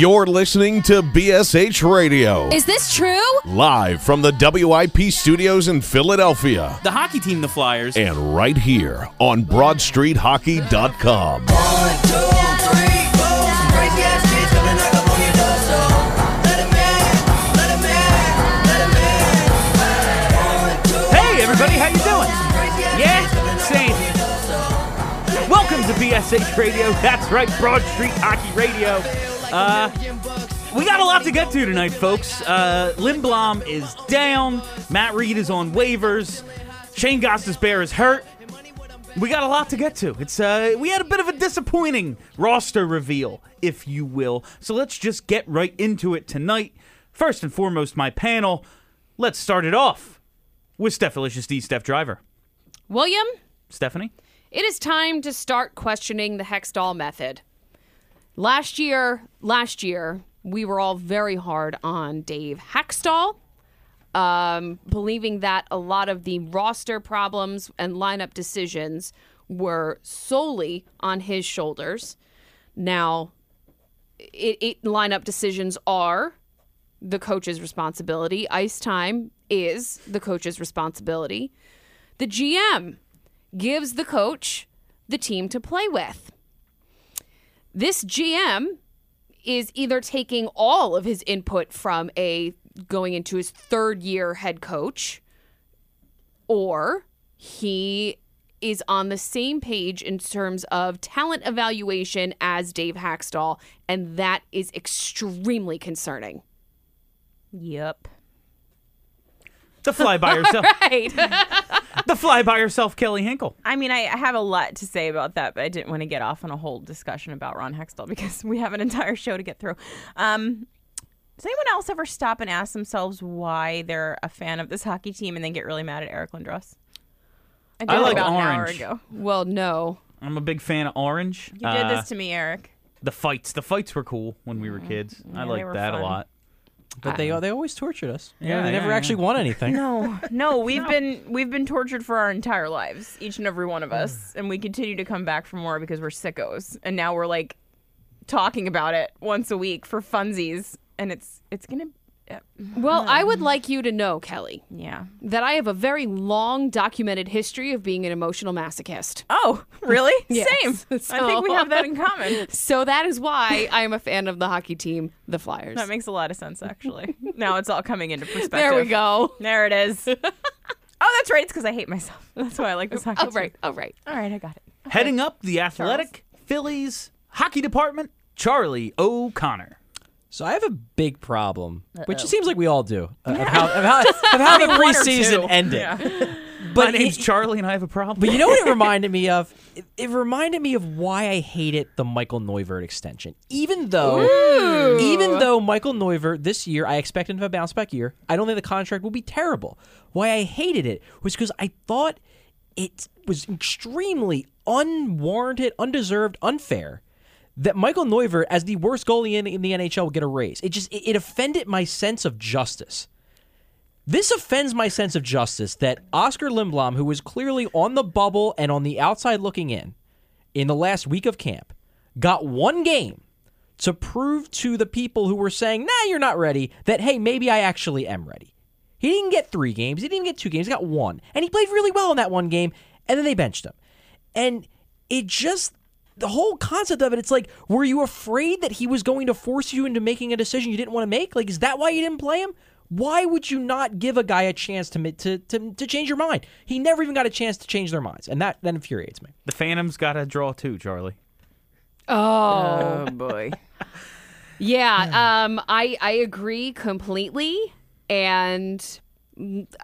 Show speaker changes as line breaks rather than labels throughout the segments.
You're listening to BSH Radio.
Is this true?
Live from the WIP studios in Philadelphia.
The hockey team, the Flyers.
And right here on BroadStreetHockey.com.
Hey, everybody, how you doing? Yeah, same. Welcome to BSH Radio. That's right, Broad Street Hockey Radio. Uh, we got a lot to get to tonight, folks. Uh, Lindblom is down. Matt Read is on waivers. Shane Gostisbehere is hurt. We got a lot to get to. It's uh, we had a bit of a disappointing roster reveal, if you will. So let's just get right into it tonight. First and foremost, my panel. Let's start it off with Steph Stephalicious D, Steph Driver.
William,
Stephanie.
it is time to start questioning the Hextall method. Last year, last year, we were all very hard on Dave Hakstol, um, believing that a lot of the roster problems and lineup decisions were solely on his shoulders. Now, it, it lineup decisions are the coach's responsibility. Ice time is the coach's responsibility. The GM gives the coach the team to play with. This GM is either taking all of his input from a going into his third year head coach or he is on the same page in terms of talent evaluation as Dave Hakstol and that is extremely concerning.
Yep.
The fly by yourself.
Right.
the fly by yourself, Kelly Hinkle.
I mean, I, I have a lot to say about that, but I didn't want to get off on a whole discussion about Ron Hextall because we have an entire show to get through. Um, does anyone else ever stop and ask themselves why they're a fan of this hockey team and then get really mad at Eric Lindros? I did
I
it
like
about an hour
orange.
ago.
well, no.
I'm a big fan of Orange.
You did
Uh,
this to me, Eric.
the fights. The fights were cool when we were kids. I
Yeah, they
liked
were
that
fun.
a lot.
But they they always tortured us. You know,
Yeah,
they never
yeah,
actually
yeah.
won anything.
No, no, we've been we've been tortured for our entire lives, each and every one of
Mm.
us, and we continue to come back for more because we're sickos. And now we're like talking about it once a week for funsies, and it's it's gonna, yeah, Mm-hmm.
Well, I would mm-hmm. like you to know, Kelly,
yeah.
that I have a very long documented history of being an emotional masochist.
Oh, really?
Yes.
Same. I think we have that in common.
So that is why I am a fan of the hockey team, the Flyers.
That makes a lot of sense, actually. now it's all coming into perspective.
there we go.
There it is. oh, that's right. It's because I hate myself. That's why I like this hockey.
Oh, right.
team.
Oh, right.
All right, I got it.
Heading up the athletic Phillies hockey department, Charlie O'Connor.
So I have a big problem, which it seems like we all do, uh, of how of how, of how the preseason
two.
ended.
Yeah.
My
But
name's
it-
Charlie, and I have a problem.
But you know what it reminded me of? It, it reminded me of why I hated the Michael Neuvirth extension. Even though, even though Michael Neuvirth this year, I expect him to have a bounce back year. I don't think the contract will be terrible. Why I hated it was because I thought it was extremely unwarranted, undeserved, unfair that Michael Neuvirth, as the worst goalie in, in the NHL, would get a raise. It just it, it offended my sense of justice. This offends my sense of justice that Oskar Lindblom, who was clearly on the bubble and on the outside looking in in the last week of camp, got one game to prove to the people who were saying, nah, you're not ready, that, hey, maybe I actually am ready. He didn't get three games. He didn't get two games. He got one. And he played really well in that one game, and then they benched him. And it just, the whole concept of it, it's like, were you afraid that he was going to force you into making a decision you didn't want to make? Like, is that why you didn't play him? Why would you not give a guy a chance to, to to to change your mind? He never even got a chance to change their minds, and that that infuriates me.
the Phantom's got a draw too, Charlie.
Oh.
Oh boy.
Yeah, um, I I agree completely, and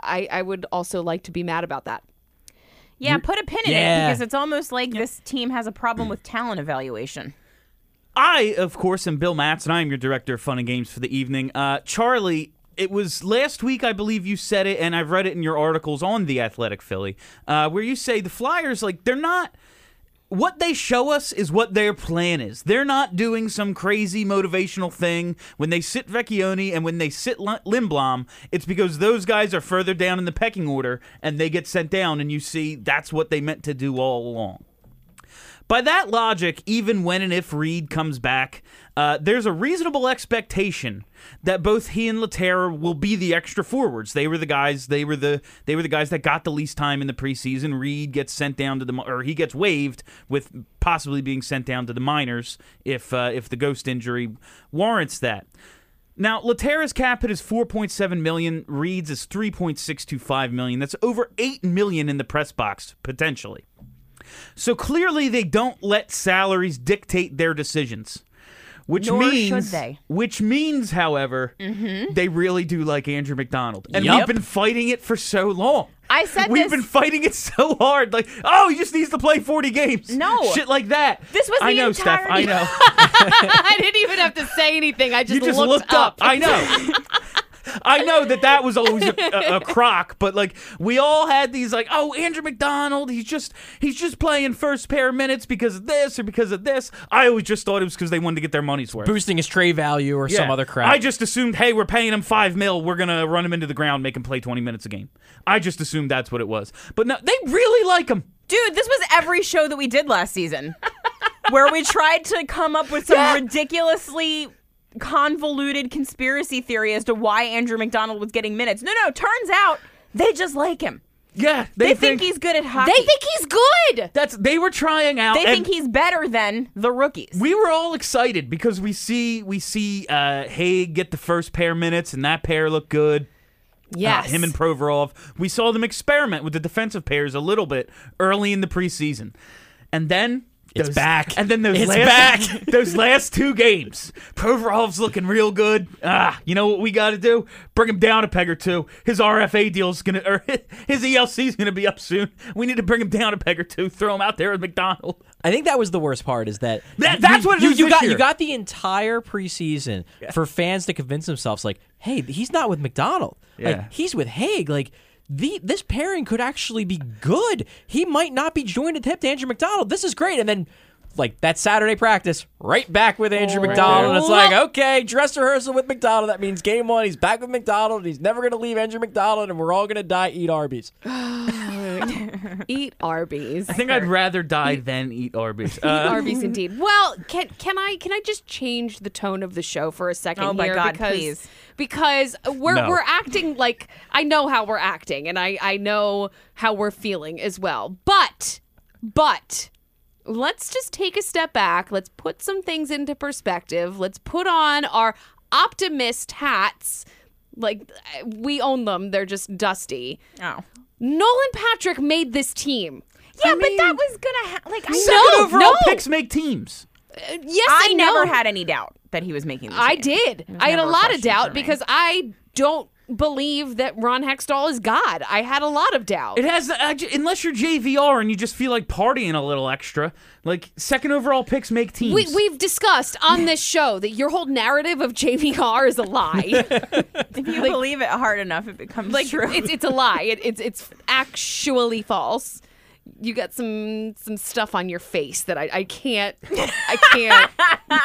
I I would also like to be mad about that.
Yeah, put a pin in it because it's almost like this team has a problem with talent evaluation.
I, of course, am Bill Matz, and I am your director of fun and games for the evening. Uh, Charlie, it was last week, I believe you said it, and I've read it in your articles on the Athletic Philly, uh, where you say the Flyers, like, they're not. What they show us is what their plan is. They're not doing some crazy motivational thing. When they sit Vecchione and when they sit Lindblom, it's because those guys are further down in the pecking order and they get sent down, and you see that's what they meant to do all along. By that logic, even when and if Read comes back, uh, there's a reasonable expectation that both he and Lehtera will be the extra forwards. They were the guys. They were the they were the guys that got the least time in the preseason. Read gets sent down to the or he gets waived with possibly being sent down to the minors if uh, if the ghost injury warrants that. Now, Lehtera's cap hit is 4.7 million. Read's is 3.625 million. That's over 8 million in the press box potentially. So clearly, they don't let salaries dictate their decisions. Which
Nor
means,
should they. Mm-hmm.
which means, however, they really do like Andrew McDonald, and
Yup.
we've been fighting it for so long.
I said
we've
this-
been fighting it so hard. Like, oh, he just needs to play forty games.
No.
shit like that.
This was
I
the
know, Steph. I know.
I didn't even have to say anything. I just,
you just
looked,
looked up. I know. I know that that was always a, a, a crock, but like we all had these like, oh, Andrew McDonald, he's just he's just playing first pair minutes because of this or because of this. I always just thought it was because they wanted to get their money's worth.
Boosting his trade value or some other crap.
I just assumed, hey, we're paying him five mil. We're gonna run him into the ground, make him play twenty minutes a game. I just assumed that's what it was. But no, they really like him.
Dude, this was every show that we did last season, where we tried to come up with some ridiculously convoluted conspiracy theory as to why Andrew McDonald was getting minutes. No, no, turns out they just like him.
Yeah,
They, think, he's good at hockey.
They think he's good.
that's they were trying out.
They
and-
think he's better than the rookies.
we were all excited because we see we see uh, Hagg get the first pair minutes and that pair look good.
Yes.
Uh, him and Provorov. We saw them experiment with the defensive pairs a little bit early in the preseason, and then
It's
those-
back.
And then those
It's
last
back.
those last two games, Provorov's looking real good. Ah, you know what we got to do? Bring him down a peg or two. His RFA deal's gonna or his ELC's gonna be up soon. We need to bring him down a peg or two. Throw him out there with McDonald.
I think that was the worst part is that,
That- that's
you,
what it
you,
is
you got
year.
you got the entire preseason for fans to convince themselves like, hey, he's not with McDonald.
Yeah.
Like he's with Hagg. Like the this pairing could actually be good. He might not be joined at the hip to Andrew McDonald. This is great. And then like that Saturday practice, right back with Andrew McDonald. And it's like, okay, dress rehearsal with McDonald. That means game one, he's back with McDonald. He's never gonna leave Andrew McDonald, and we're all gonna die, eat Arby's.
Eat Arby's.
I think I'd rather die than eat Arby's.
Eat
Uh,
Arby's indeed. Well, can can I can I just change the tone of the show for a second
Oh my
here
God,
because
please.
because we're
No.
we're acting like I know how we're acting and I I know how we're feeling as well. But but let's just take a step back. Let's put some things into perspective. Let's put on our optimist hats. Like we own them. They're just dusty.
oh.
Nolan Patrick made this team.
Yeah,
I
but
mean-
that was gonna ha- like I,
second
No,
overall
no.
picks make teams.
Uh, yes,
I
and
never had any doubt that he was making. The
I
team.
did. I had a lot of doubt because I don't believe that Ron Hextall is God. I had a lot of doubt.
It has uh, j- unless you're JVR and you just feel like partying a little extra. Like second overall picks make teams.
we, we've discussed on this show that your whole narrative of JVR is a lie.
if you believe it hard enough, it becomes
like
true.
it's it's a lie. It, it's it's actually false. You got some some stuff on your face that I, I can't I can't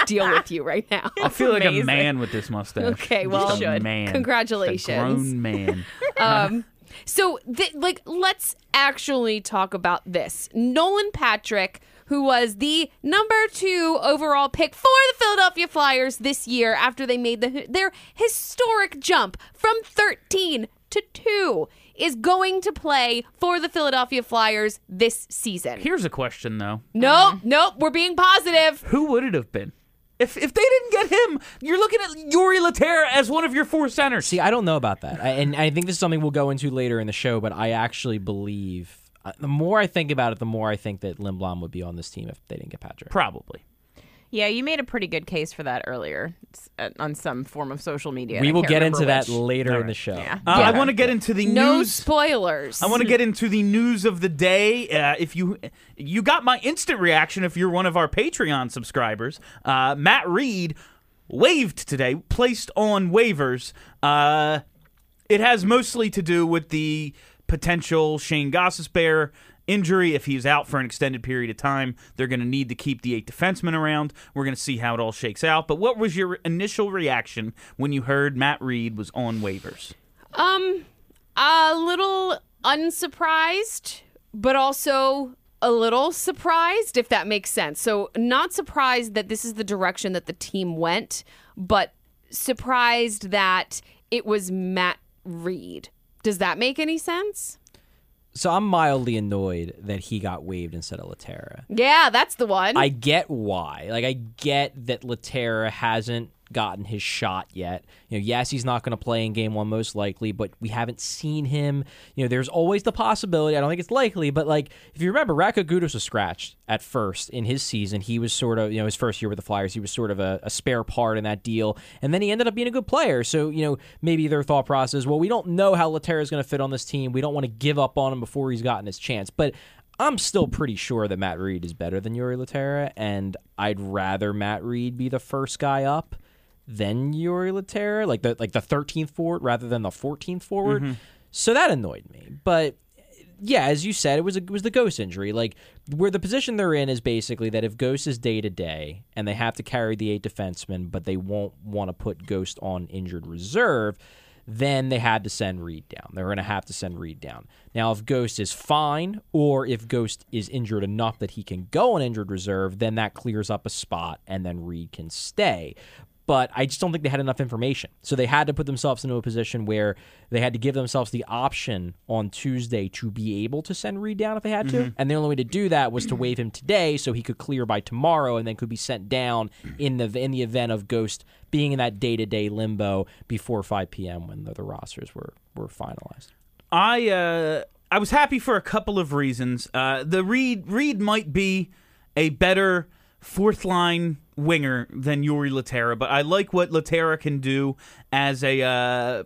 deal with you right now.
I feel like a man with this mustache.
Okay, well,
Just a
should.
man.
Congratulations.
A grown man.
um so th- like let's actually talk about this nolan patrick who was the number two overall pick for the philadelphia flyers this year after they made the, their historic jump from 13 to 2 is going to play for the philadelphia flyers this season
Here's a question though:
nope nope we're being positive
Who would it have been? If, if they didn't get him, you're looking at Jori Lehtera as one of your four centers.
See, I don't know about that, I, and I think this is something we'll go into later in the show. But I actually believe uh, the more I think about it, the more I think that Lindblom would be on this team if they didn't get Patrick.
Probably.
Yeah, you made a pretty good case for that earlier uh, on some form of social media.
we will get
remember
into that
which.
later in the show.
Yeah.
Uh,
Yeah.
I want to get into the
no
news.
spoilers
I want to get into the news of the day. Uh, if you you got my instant reaction, if you're one of our Patreon subscribers, uh, Matt Read waived today, placed on waivers. Uh, it has mostly to do with the potential Shane Gostisbehere injury. If he's out for an extended period of time, they're going to need to keep the eight defensemen around. We're going to see how it all shakes out. But what was your initial reaction when you heard Matt Read was on waivers?
Um, a little unsurprised, but also a little surprised, if that makes sense. So, not surprised that this is the direction that the team went, but surprised that it was Matt Read. Does that make any sense?
So I'm mildly annoyed that he got waived instead of Lehtera.
Yeah, that's the one.
I get why. Like I get that Lehtera hasn't gotten his shot yet. You know, yes, he's not going to play in game one most likely, but we haven't seen him. You know, there's always the possibility. I don't think it's likely, but like if you remember, Radko Gudas was scratched at first in his season. He was sort of, you know, his first year with the Flyers, he was sort of a, a spare part in that deal, and then he ended up being a good player. So you know, maybe their thought process, well, we don't know how Lehtera is going to fit on this team. We don't want to give up on him before he's gotten his chance, but. I'm still pretty sure that Matt Read is better than Jori Lehtera, and I'd rather Matt Read be the first guy up than Jori Lehtera, like the like the 13th forward rather than the 14th forward. Mm-hmm. So that annoyed me. But yeah, as you said, it was a, it was the Ghost injury. Like where the position they're in is basically that if Ghost is day to day and they have to carry the eight defensemen, but they won't want to put Ghost on injured reserve, then they had to send Read down. They're going to have to send Read down. Now, if Ghost is fine, or if Ghost is injured enough that he can go on injured reserve, then that clears up a spot, and then Read can stay but I just don't think they had enough information. So they had to put themselves into a position where they had to give themselves the option on Tuesday to be able to send Read down if they had to. And the only way to do that was to waive him today so he could clear by tomorrow and then could be sent down in the in the event of Ghost being in that day-to-day limbo before 5 p.m. when the, the rosters were were finalized.
I uh, I was happy for a couple of reasons. Uh, the Read Read might be a better fourth line winger than Jori Lehtera, but I like what Lehtera can do as a uh,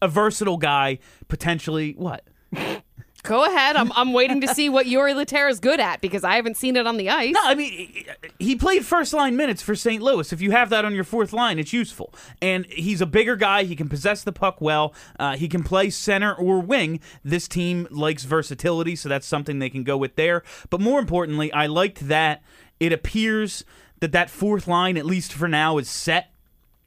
a versatile guy. Potentially, what?
Go ahead. I'm, I'm waiting to see what Jori Lehtera is good at because I haven't seen it on the ice.
No, I mean he played first line minutes for St. Louis. If you have that on your fourth line, it's useful. And he's a bigger guy. He can possess the puck well. Uh, he can play center or wing. This team likes versatility, so that's something they can go with there. But more importantly, I liked that it appears that that fourth line, at least for now, is set.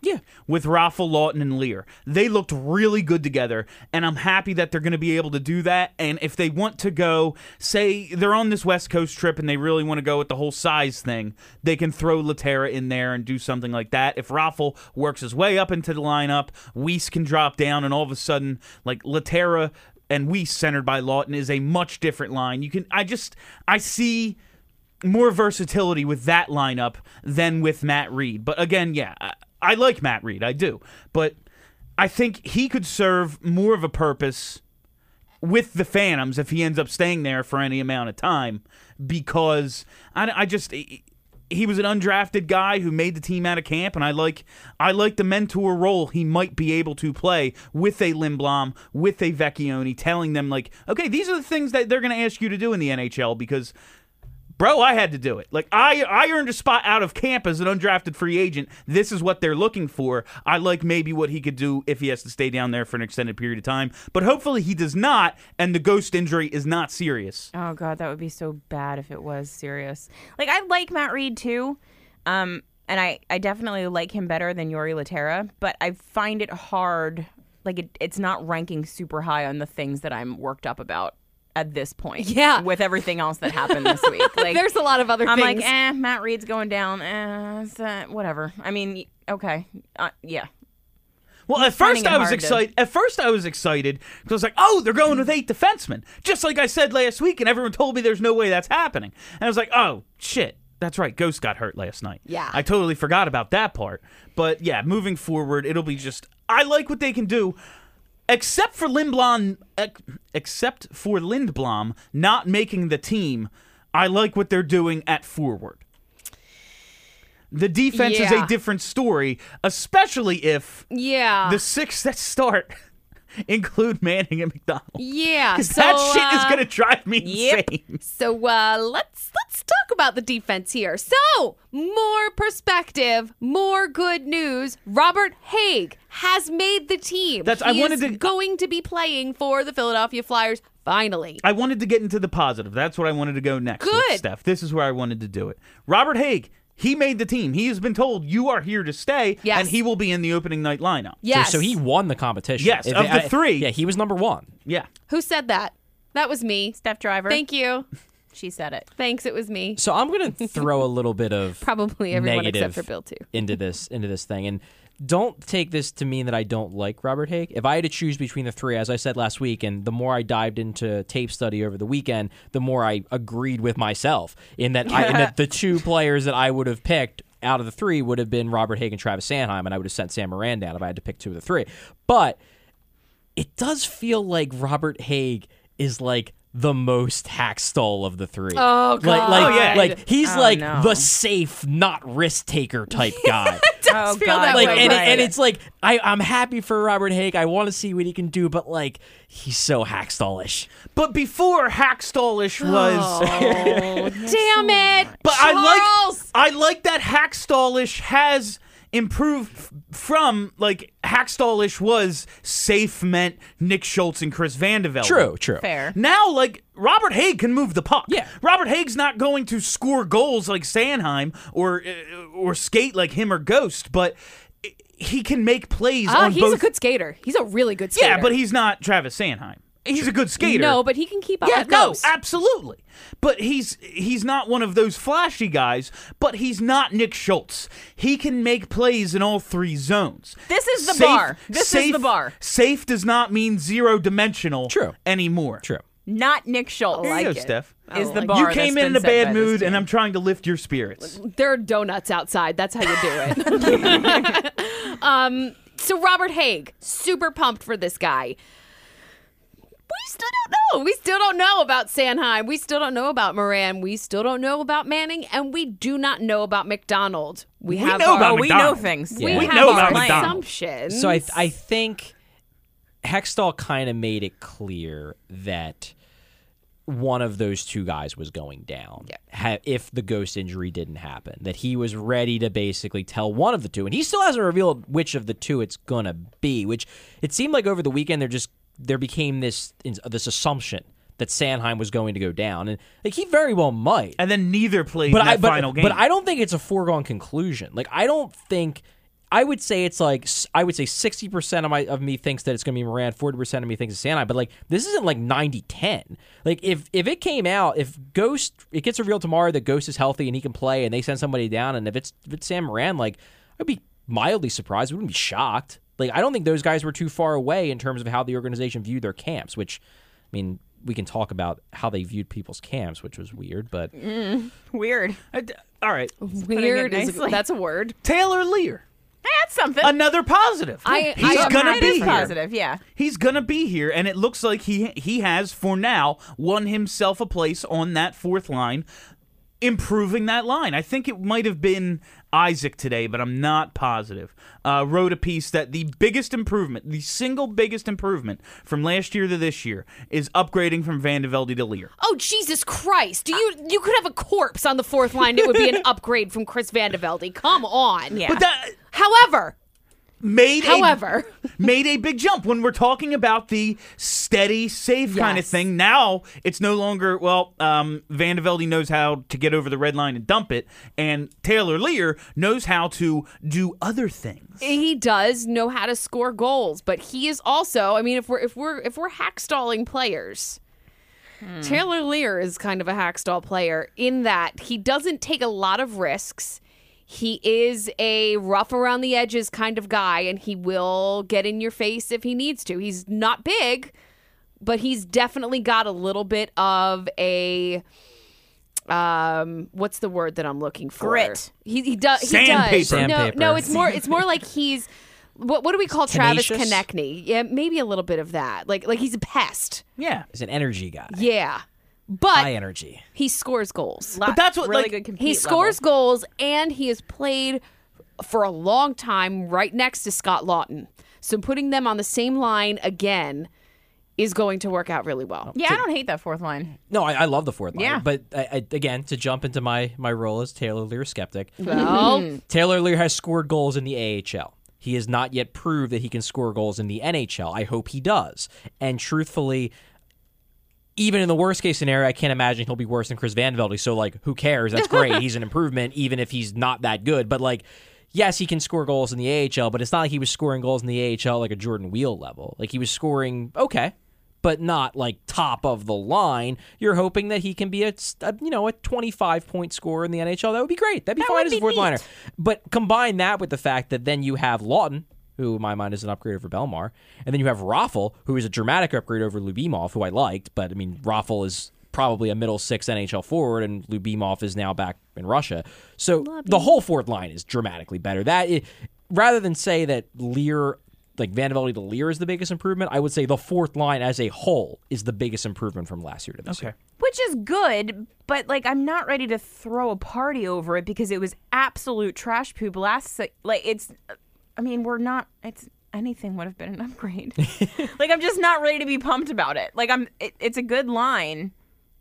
Yeah.
With Raffl, Laughton, and Leier. They looked really good together, and I'm happy that they're going to be able to do that. And if they want to go, say they're on this West Coast trip and they really want to go with the whole size thing, they can throw Lehtera in there and do something like that. If Raffl works his way up into the lineup, Weise can drop down, and all of a sudden, like Lehtera and Weise centered by Laughton is a much different line. You can, I just, I see more versatility with that lineup than with Matt Read. But again, yeah, I, I like Matt Read, I do. But I think he could serve more of a purpose with the Phantoms if he ends up staying there for any amount of time because I, I just he was an undrafted guy who made the team out of camp and I like I like the mentor role he might be able to play with a Lindblom, with a Vecchione, telling them like, okay, these are the things that they're going to ask you to do in the NHL because Bro, I had to do it. Like I, I earned a spot out of camp as an undrafted free agent. This is what they're looking for. I like maybe what he could do if he has to stay down there for an extended period of time. But hopefully he does not, and the ghost injury is not serious.
Oh god, that would be so bad if it was serious. Like I like Matt Read too, um, and I I definitely like him better than Jori Lehtera, but I find it hard. Like it, it's not ranking super high on the things that I'm worked up about at this point.
Yeah.
with everything else that happened this week. Like
There's a lot of other
I'm
things.
like, eh, Matt Read's going down. Eh, uh, whatever. I mean, okay, uh, yeah.
Well, at first I was
hard to-
excited. At first I was excited because I was like, "Oh, they're going with eight defensemen," just like I said last week, and everyone told me there's no way that's happening. And I was like, "Oh shit, that's right. Ghost got hurt last night."
Yeah.
I totally forgot about that part. But yeah, moving forward, it'll be just. I like what they can do. Except for Lindblom, except for Lindblom not making the team, I like what they're doing at forward. The defense is a different story, especially if
yeah.
the six that start include Manning and McDonald.
Yeah, so
that shit is
uh,
gonna drive me
yep.
insane.
So uh, let's let's talk about the defense here. So more perspective, more good news. Robert Hagg has made the team.
That's- I wanted
is
to-
going to be playing for the Philadelphia Flyers finally.
I wanted to get into the positive. That's what I wanted to go next.
Good.
Steph. This is where I wanted to do it. Robert Hagg, he made the team. He has been told you are here to stay,
Yes.
and he will be in the opening night lineup.
So-
Yes.
So, he won the competition.
Yes,
If
of
it-
the
I-
three.
Yeah, he was number one.
Yeah.
Who said that? That was me.
Steph Driver.
Thank you.
She said it.
Thanks. It was me.
So I'm gonna throw a little bit of
Probably everyone
negative
except for Bill too.
into this into this thing and don't take this to mean that I don't like Robert Hagg. If I had to choose between the three, as I said last week, and the more I dived into tape study over the weekend, the more I agreed with myself in that, I, in that the two players that I would have picked out of the three would have been Robert Hagg and Travis Sanheim, and I would have sent Sam Morin down if I had to pick two of the three. But it does feel like Robert Hagg is like the most Hakstol of the three.
Oh,
Like,
God.
like,
Oh, yeah.
like he's
Oh,
like
no.
the safe, not risk taker type guy.
Oh
feel
God.
that
like,
way,
and, it, and it's like I, I'm happy for Robert Hagg. I want to see what he can do, but like he's so Hakstolish.
But before Hakstolish was.
Oh, damn it!
But
Charles!
I like I like that Hakstolish has improved f- from like Hakstolish was safe meant Nick Schultz and Chris Vandevelde.
True, true.
Fair.
Now, like Robert Hagg can move the puck.
Yeah.
Robert Hagg's not going to score goals like Sanheim or uh, or skate like him or Ghost, but he can make plays on
he's
both.
a good skater. He's a really good skater.
yeah, but he's not Travis Sanheim. He's a good skater.
no, but he can keep up
Yeah,
with
no,
Ghost.
absolutely. But he's he's not one of those flashy guys, but he's not Nick Schultz. He can make plays in all three zones.
This is the bar. This is
safe-
the bar.
Safe does not mean zero dimensional
True.
anymore.
True.
Not Nick Schultz.
Here
like
you go,
it.
Steph.
Is the
like
bar
You came in in a bad mood, and. I'm trying to lift your spirits.
there are donuts outside. That's how you do it. um, so Robert Hagg, super pumped for this guy. We still don't know. We still don't know about Sanheim. We still don't know about Morin. We still don't know about Manning, and we do not know about McDonald. We, have
know
our,
about
we know things.
we
Yeah.
We
have
know
our
about McDonald.
assumptions.
So I I think Hextall kind of made it clear that one of those two guys was going down. Ha- if the ghost injury didn't happen, that he was ready to basically tell one of the two, and he still hasn't revealed which of the two it's gonna be. Which it seemed like over the weekend they're just there became this this assumption that Sanheim was going to go down, and like he very well might
And then neither played
but I
that
but,
final game.
but I don't think it's a foregone conclusion. Like I don't think I would say it's like I would say sixty percent of my of me thinks that it's gonna be Morin, forty percent of me thinks it's Sanheim. But like this isn't like 90-10. Like if if it came out, if Ghost it gets revealed tomorrow that Ghost is healthy and he can play, and they send somebody down, and if it's if it's Sam Morin, like I'd be mildly surprised. I wouldn't be shocked. Like I don't think those guys were too far away in terms of how the organization viewed their camps. Which, I mean, we can talk about how they viewed people's camps, which was weird, but mm,
Weird.
I d- all right,
weird.
it
Is,
nicely.
that's a word.
Taylor
Leier, that's something.
another positive.
I-
He's
I-
gonna
It
be here.
positive. Yeah.
He's gonna be here, and it looks like he he has for now won himself a place on that fourth line, improving that line. I think it might have been Isaac today, but I'm not positive. Uh, wrote a piece that the biggest improvement, the single biggest improvement from last year to this year, is upgrading from Vandevelde to Leier.
Oh Jesus Christ! Do you you could have a corpse on the fourth line? It would be an upgrade from Chris Vandevelde. Come on.
Yeah.
But that
However,
made a-
however,
made a big jump when we're talking about the steady, safe kind of thing. Now it's no longer well. Um, Vandevelde knows how to get over the red line and dump it, and Taylor Leier knows how to do other things.
he does know how to score goals, but he is also. I mean, if we're if we're if we're hakstolling players. Taylor Leier is kind of a hakstol player in that he doesn't take a lot of risks. He is a rough around the edges kind of guy, and he will get in your face if he needs to. He's not big, but he's definitely got a little bit of a um what's the word that I'm looking for?
Grit.
He he does he
Sandpaper.
does. No,
Sandpaper.
no, it's more it's more like he's what what do we call Travis
Tenacious?
Konecny? Yeah, maybe a little bit of that. Like like he's a pest.
Yeah,
he's an energy guy,
Yeah.
High energy.
he scores goals.
Lot-
that's what,
really
like,
good compete
He scores
level.
goals and he has played for a long time right next to Scott Laughton. So putting them on the same line again is going to work out really well.
Yeah, I don't hate that fourth line.
No, I, I love the fourth line.
Yeah.
But I, I, again, to jump into my my role as Taylor Leier skeptic,
Well, hmm.
Taylor Leier has scored goals in the AHL. He has not yet proved that he can score goals in the NHL. I hope he does. And truthfully, even in the worst case scenario, I can't imagine he'll be worse than Chris Van Velde. So, like, who cares? That's great. he's an improvement, even if he's not that good. But, like, yes, he can score goals in the AHL, but it's not like he was scoring goals in the AHL like a Jordan Weal level. Like, he was scoring okay, but not like top of the line. You're hoping that he can be a, a, you know a 25 point scorer in the NHL. That would be great. That'd be
That
fine as a fourth
neat.
liner. But combine that with the fact that then you have Laughton, who in my mind is an upgrade over Bellemare, and then you have Raffl, who is a dramatic upgrade over Lyubimov, who I liked, but I mean Raffl is probably a middle six NHL forward, and Lyubimov is now back in Russia. So the whole fourth line is dramatically better. That rather than say that Leier. Like Van Velde to Leier is the biggest improvement. I would say the fourth line as a whole is the biggest improvement from last year to this
Okay.
year.
Which is good, but like I'm not ready to throw a party over it because it was absolute trash poop last. Like it's, I mean, we're not. It's anything would have been an upgrade. like I'm just not ready to be pumped about it. Like I'm. It, it's a good line,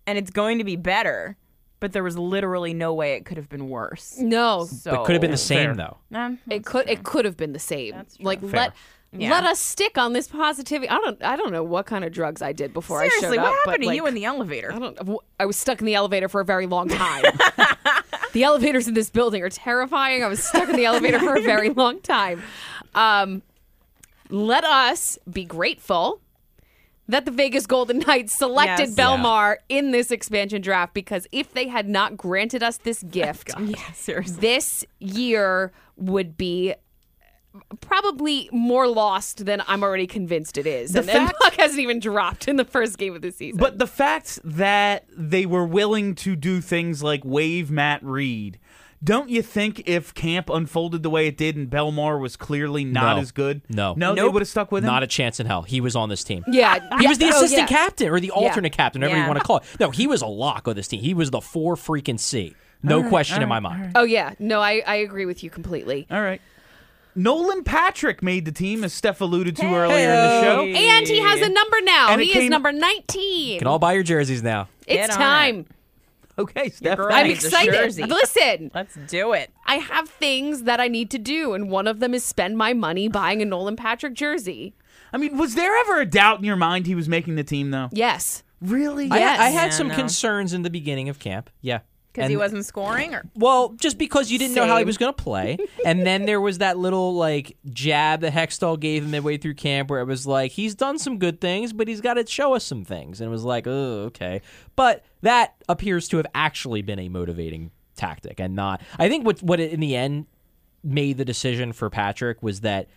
and it's going to be better. But there was literally no way it could have been worse.
no,
So
But could have been the same
Fair.
though.
Um,
it could it could have been the same. Like let
Yeah.
let us stick on this positivity. I don't I don't know what kind of drugs I did before I
seriously, what happened
but,
to you in the elevator?
I don't. I was stuck in the elevator for a very long time. the elevators in this building are terrifying. I was stuck in the elevator for a very long time. Um, let us be grateful that the Vegas Golden Knights selected
Yes.
Bellemare in this expansion draft because if they had not granted us this gift,
Yeah, seriously.
this year would be probably more lost than I'm already convinced it is.
The
and, and
fact-
Puck hasn't even dropped in the first game of the season.
But the fact that they were willing to do things like waive Matt Read, don't you think if camp unfolded the way it did and Bellemare was clearly not
No.
as good,
No.
no, they
Nope.
would have stuck with him.
Not a chance in hell. He was on this team.
yeah,
He was the
Oh,
assistant
yeah.
captain or the alternate captain, whatever
Yeah.
you want to call it. No, he was a lock of this team. He was the four freaking C. No question in my mind.
Oh yeah, no, I, I agree with you completely.
All right. Nolan Patrick made the team, as Steph alluded to earlier in the show.
And he has a number now.
And it
he is number nineteen.
You can all buy your jerseys now.
it's
Get on
time.
Okay, Steph.
I'm excited. Listen,
Let's do it.
I have things that I need to do, and one of them is spend my money buying a Nolan Patrick jersey.
I mean, was there ever a doubt in your mind he was making the team, though?
Yes.
Really?
I,
Yes.
I had
Yeah,
some
no.
concerns in the beginning of camp. Yeah.
Because he wasn't scoring, or
Well, just because you didn't know how he
Same.
was going to play. and then there was that little, like, jab that Hextall gave him midway through camp where it was like, he's done some good things, but he's got to show us some things. And it was like, oh, okay. But that appears to have actually been a motivating tactic and not. I think what, what it, in the end made the decision for Patrick was that,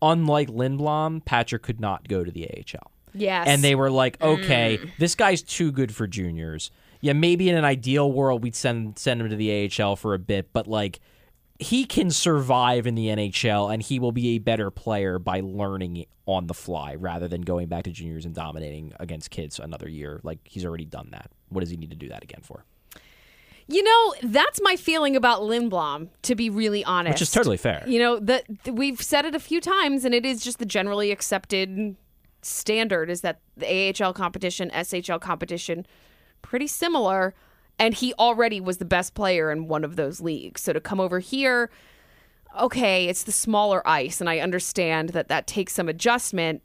unlike Lindblom, Patrick could not go to the AHL.
Yes.
And they were like, okay, mm. this guy's too good for juniors. Yeah, maybe in an ideal world we'd send send him to the AHL for a bit, but like he can survive in the NHL and he will be a better player by learning on the fly rather than going back to juniors and dominating against kids another year. Like he's already done that. What does he need to do that again for?
You know, that's my feeling about Lindblom, to be really honest.
Which is totally fair.
You know, the, the- we've said it a few times, and it is just the generally accepted standard is that the AHL competition, SHL competition, pretty similar. And he already was the best player in one of those leagues. So to come over here, okay, it's the smaller ice, and I understand that that takes some adjustment,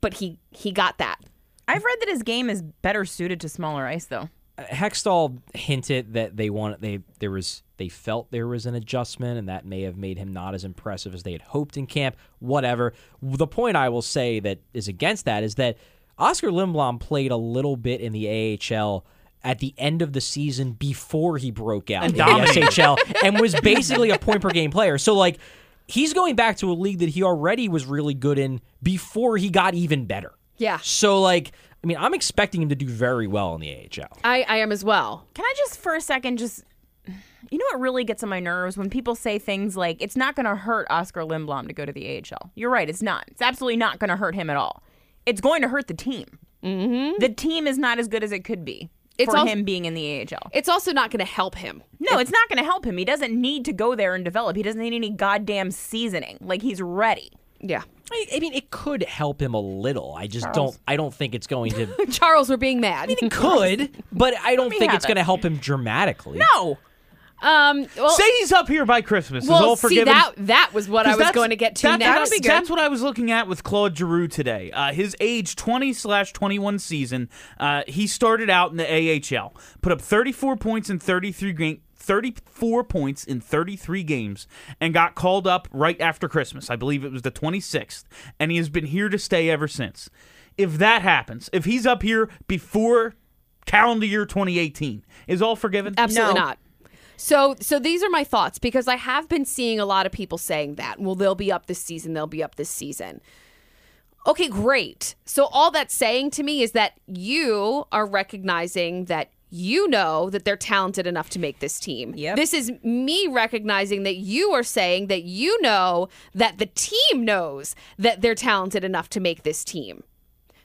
but he he got that.
I've read that his game is better suited to smaller ice, though.
Uh, Hextall hinted that they wanted they there was they felt there was an adjustment and that may have made him not as impressive as they had hoped in camp. Whatever. The point I will say that is against that is that Oskar Lindblom played a little bit in the AHL at the end of the season before he broke out in the
dominated.
SHL and was basically a point per game player. So like he's going back to a league that he already was really good in before he got even better.
Yeah.
So like I mean, I'm expecting him to do very well in the AHL.
I, I am as well.
Can I just for a second just you know what really gets on my nerves when people say things like it's not going to hurt Oskar Lindblom to go to the AHL. You're right, it's not. It's absolutely not going to hurt him at all. It's going to hurt the team. Mm-hmm. The team is not as good as it could be.
It's
for
al-
him being in the AHL.
It's also not going to help him.
No, it's not going to help him. He doesn't need to go there and develop. He doesn't need any goddamn seasoning. Like he's ready.
Yeah.
I, I mean, it could help him a little. I just don't. I don't think it's going to.
Charles, we're being mad.
it could, but I don't think it's
it.
going to help him dramatically.
No.
Um. Well,
Say he's up here by Christmas. is
well,
all
see that that was what I was going to get to
that-
next.
That's, that's what I was looking at with Claude Giroux today. Uh, his age 20 slash 21 season, uh, he started out in the AHL, put up 34 points in 33 game, 34 points in 33 games, and got called up right after Christmas. I believe it was the 26th, and he has been here to stay ever since. If that happens, if he's up here before calendar year 2018, is all forgiven?
Absolutely
No.
not. So, so these are my thoughts because I have been seeing a lot of people saying that. Well, they'll be up this season. They'll be up this season. Okay, great. So all that's saying to me is that you are recognizing that you know that they're talented enough to make this team.
Yep.
This is me recognizing that you are saying that you know that the team knows that they're talented enough to make this team.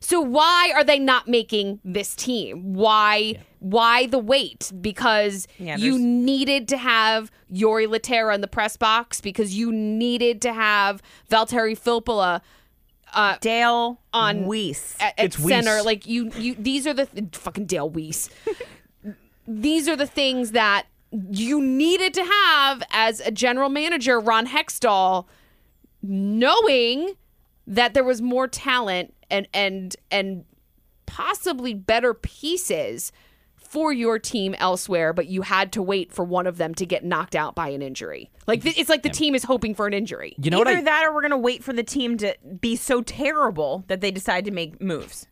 So why are they not making this team? Why why the wait? Because
Yeah,
you needed to have Jori Lehtera in the press box because you needed to have Valtteri Filppula uh,
Dale
On-
Weise.
at, at
It's
center.
Weise.
Like you you these are the fucking Dale Weise. these are the things that you needed to have as a general manager, Ron Hextall, knowing that there was more talent and and and possibly better pieces for your team elsewhere, but you had to wait for one of them to get knocked out by an injury. Like th- it's like the team is hoping for an injury.
You know what?
Either
I,
that or we're going to wait for the team to be so terrible that they decide to make moves.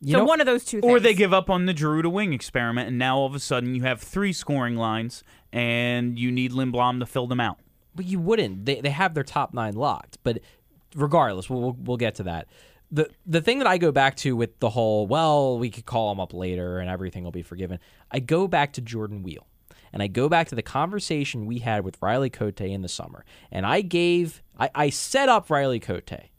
you
so
know,
one of those two things.
Or they give up on the Giroux to wing experiment, and now all of a sudden you have three scoring lines, and you need Lindblom to fill them out.
But you wouldn't. They they have their top nine locked. But regardless, we'll we'll, we'll get to that. The the thing that I go back to with the whole well, we could call him up later and everything will be forgiven. I go back to Jordan Weal. And I go back to the conversation we had with Riley Cote in the summer. And I gave I, I set up Riley Cote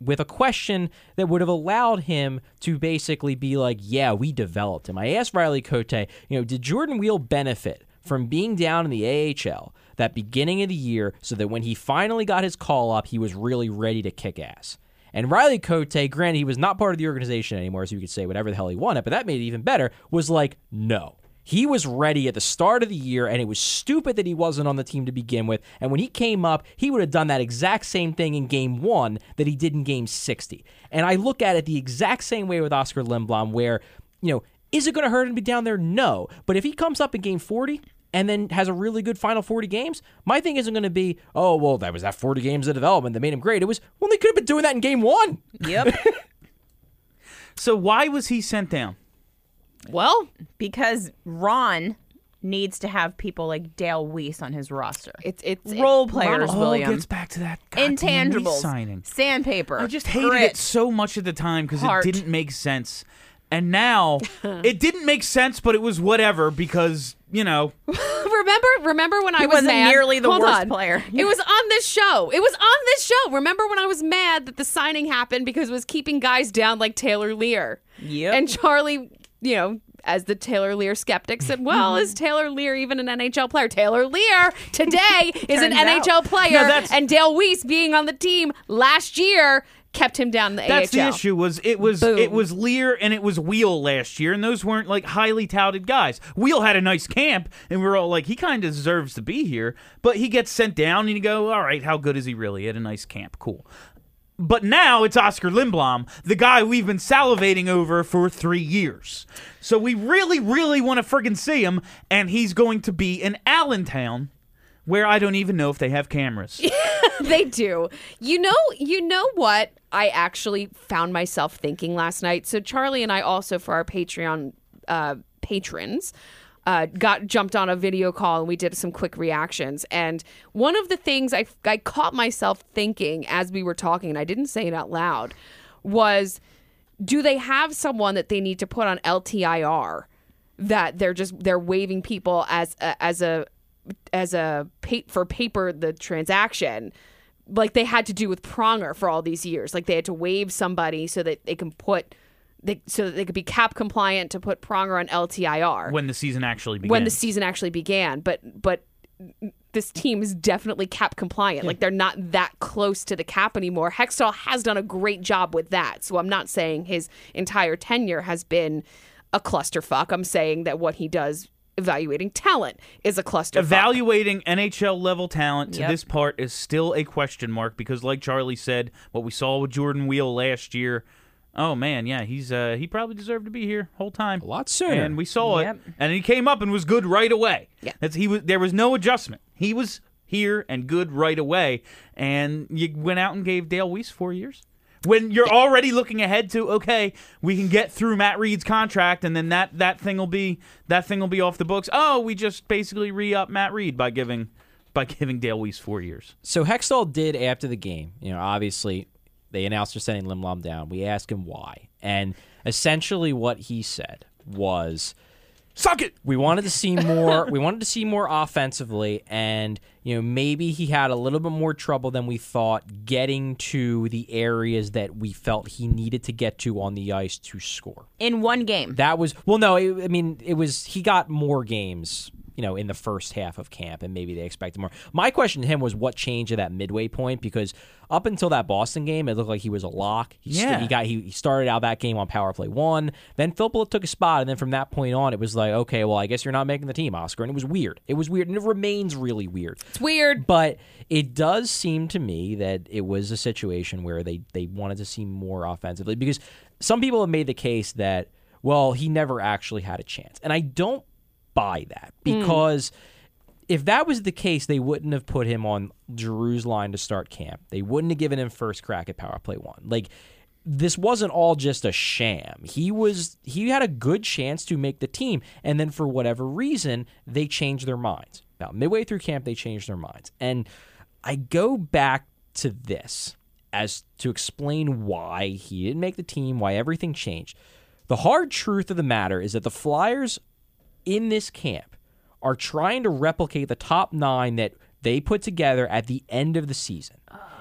with a question that would have allowed him to basically be like, yeah, we developed him. I asked Riley Cote, you know, did Jordan Weal benefit from being down in the AHL that beginning of the year so that when he finally got his call up, he was really ready to kick ass? And Riley Cote, granted, he was not part of the organization anymore, so you could say whatever the hell he wanted, but that made it even better, was like, no. He was ready at the start of the year, and it was stupid that he wasn't on the team to begin with. And when he came up, he would have done that exact same thing in game one that he did in game 60. And I look at it the exact same way with Oskar Lindblom, where, you know, is it going to hurt him to be down there? No. But if he comes up in game 40 and then has a really good final 40 games, my thing isn't going to be, oh, well, that was that 40 games of development that made him great. It was, well, they could have been doing that in game one.
Yep.
So why was he sent down?
Well,
because Ron needs to have people like Dale Weise on his roster.
it's it's
Role
it-
players,
Ron-
William.
gets back to that goddamn Weise
Intangibles.
signing.
Sandpaper.
I just hated
grit.
it so much at the time because it didn't make sense. And now it didn't make sense, but it was whatever because you know
remember remember when I
He
was
wasn't
mad?
nearly the
Hold
worst
on.
player.
It was on this show. It was on this show. Remember when I was mad that the signing happened because it was keeping guys down like Taylor Leier.
Yep.
And Charlie, you know, as the Taylor Leier skeptic said, "Well, is Taylor Leier even an NHL player? Taylor Leier today is an
Turns
NHL player,
No, that's-
and Dale Weise being on the team last year kept him down in the
that's
AHL.
the issue. Was it was
Boom.
it was Leier and it was Weal last year, and those weren't like highly touted guys. Weal had a nice camp, and we are all like, he kind of deserves to be here, but he gets sent down, and you go, all right, how good is he really? He had a nice camp, cool. But now it's Oskar Lindblom, the guy we've been salivating over for three years. So we really, really want to friggin' see him, and he's going to be in Allentown, where I don't even know if they have cameras.
they do. You know, you know what I actually found myself thinking last night. So Charlie and I also for our Patreon uh, patrons uh, got jumped on a video call and we did some quick reactions. And one of the things I I caught myself thinking as we were talking, and I didn't say it out loud, was do they have someone that they need to put on LTIR that they're just they're waving people as a, as a as a pa- for paper the transaction like they had to do with Pronger for all these years like they had to waive somebody so that they can put they, so that they could be cap compliant to put Pronger on LTIR
when the season actually began.
when the season actually began. But but this team is definitely cap compliant. Like they're not that close to the cap anymore. Hextall has done a great job with that. So I'm not saying his entire tenure has been a clusterfuck. I'm saying that what he does evaluating talent is a cluster.
Evaluating NHL level talent to
Yep.
this part is still a question mark because, like Charlie said, what we saw with Jordan Weal last year. Oh man, yeah, he's uh, he probably deserved to be here whole time.
A lot sooner.
and we saw
Yep.
it, and he came up and was good right away.
Yeah.
That's, he was there was no adjustment. He was here and good right away, and you went out and gave Dale Weise four years. When you're already looking ahead to okay, we can get through Matt Read's contract, and then that that thing will be that thing will be off the books. Oh, we just basically re up Matt Reed by giving by giving Dale Weise four years.
So Hextall did after the game. You know, obviously they announced they're sending Lindblom down. We asked him why, and essentially what he said was,
Suck it.
we wanted to see more. we wanted to see more offensively, and you know maybe he had a little bit more trouble than we thought getting to the areas that we felt he needed to get to on the ice to score.
in one game.
That was well, no, it, I mean it was he got more games, you know, in the first half of camp, and maybe they expected more. My question to him was what changed at that midway point because up until that Boston game, it looked like he was a lock. He st-
Yeah.
he got he, he started out that game on power play one. Then Philpott took a spot, and then from that point on, it was like, okay, well, I guess you're not making the team, Oskar, and it was weird. It was weird, and it remains really weird.
it's weird.
But it does seem to me that it was a situation where they, they wanted to see more offensively because some people have made the case that, well, he never actually had a chance. And I don't buy that hmm. because if that was the case, they wouldn't have put him on Drew's line to start camp. They wouldn't have given him first crack at power play one. Like, this wasn't all just a sham. He was he had a good chance to make the team, and then for whatever reason, they changed their minds. About midway through camp, they changed their minds. And I go back to this as to explain why he didn't make the team, why everything changed. The hard truth of the matter is that the Flyers in this camp are trying to replicate the top nine that they put together at the end of the season.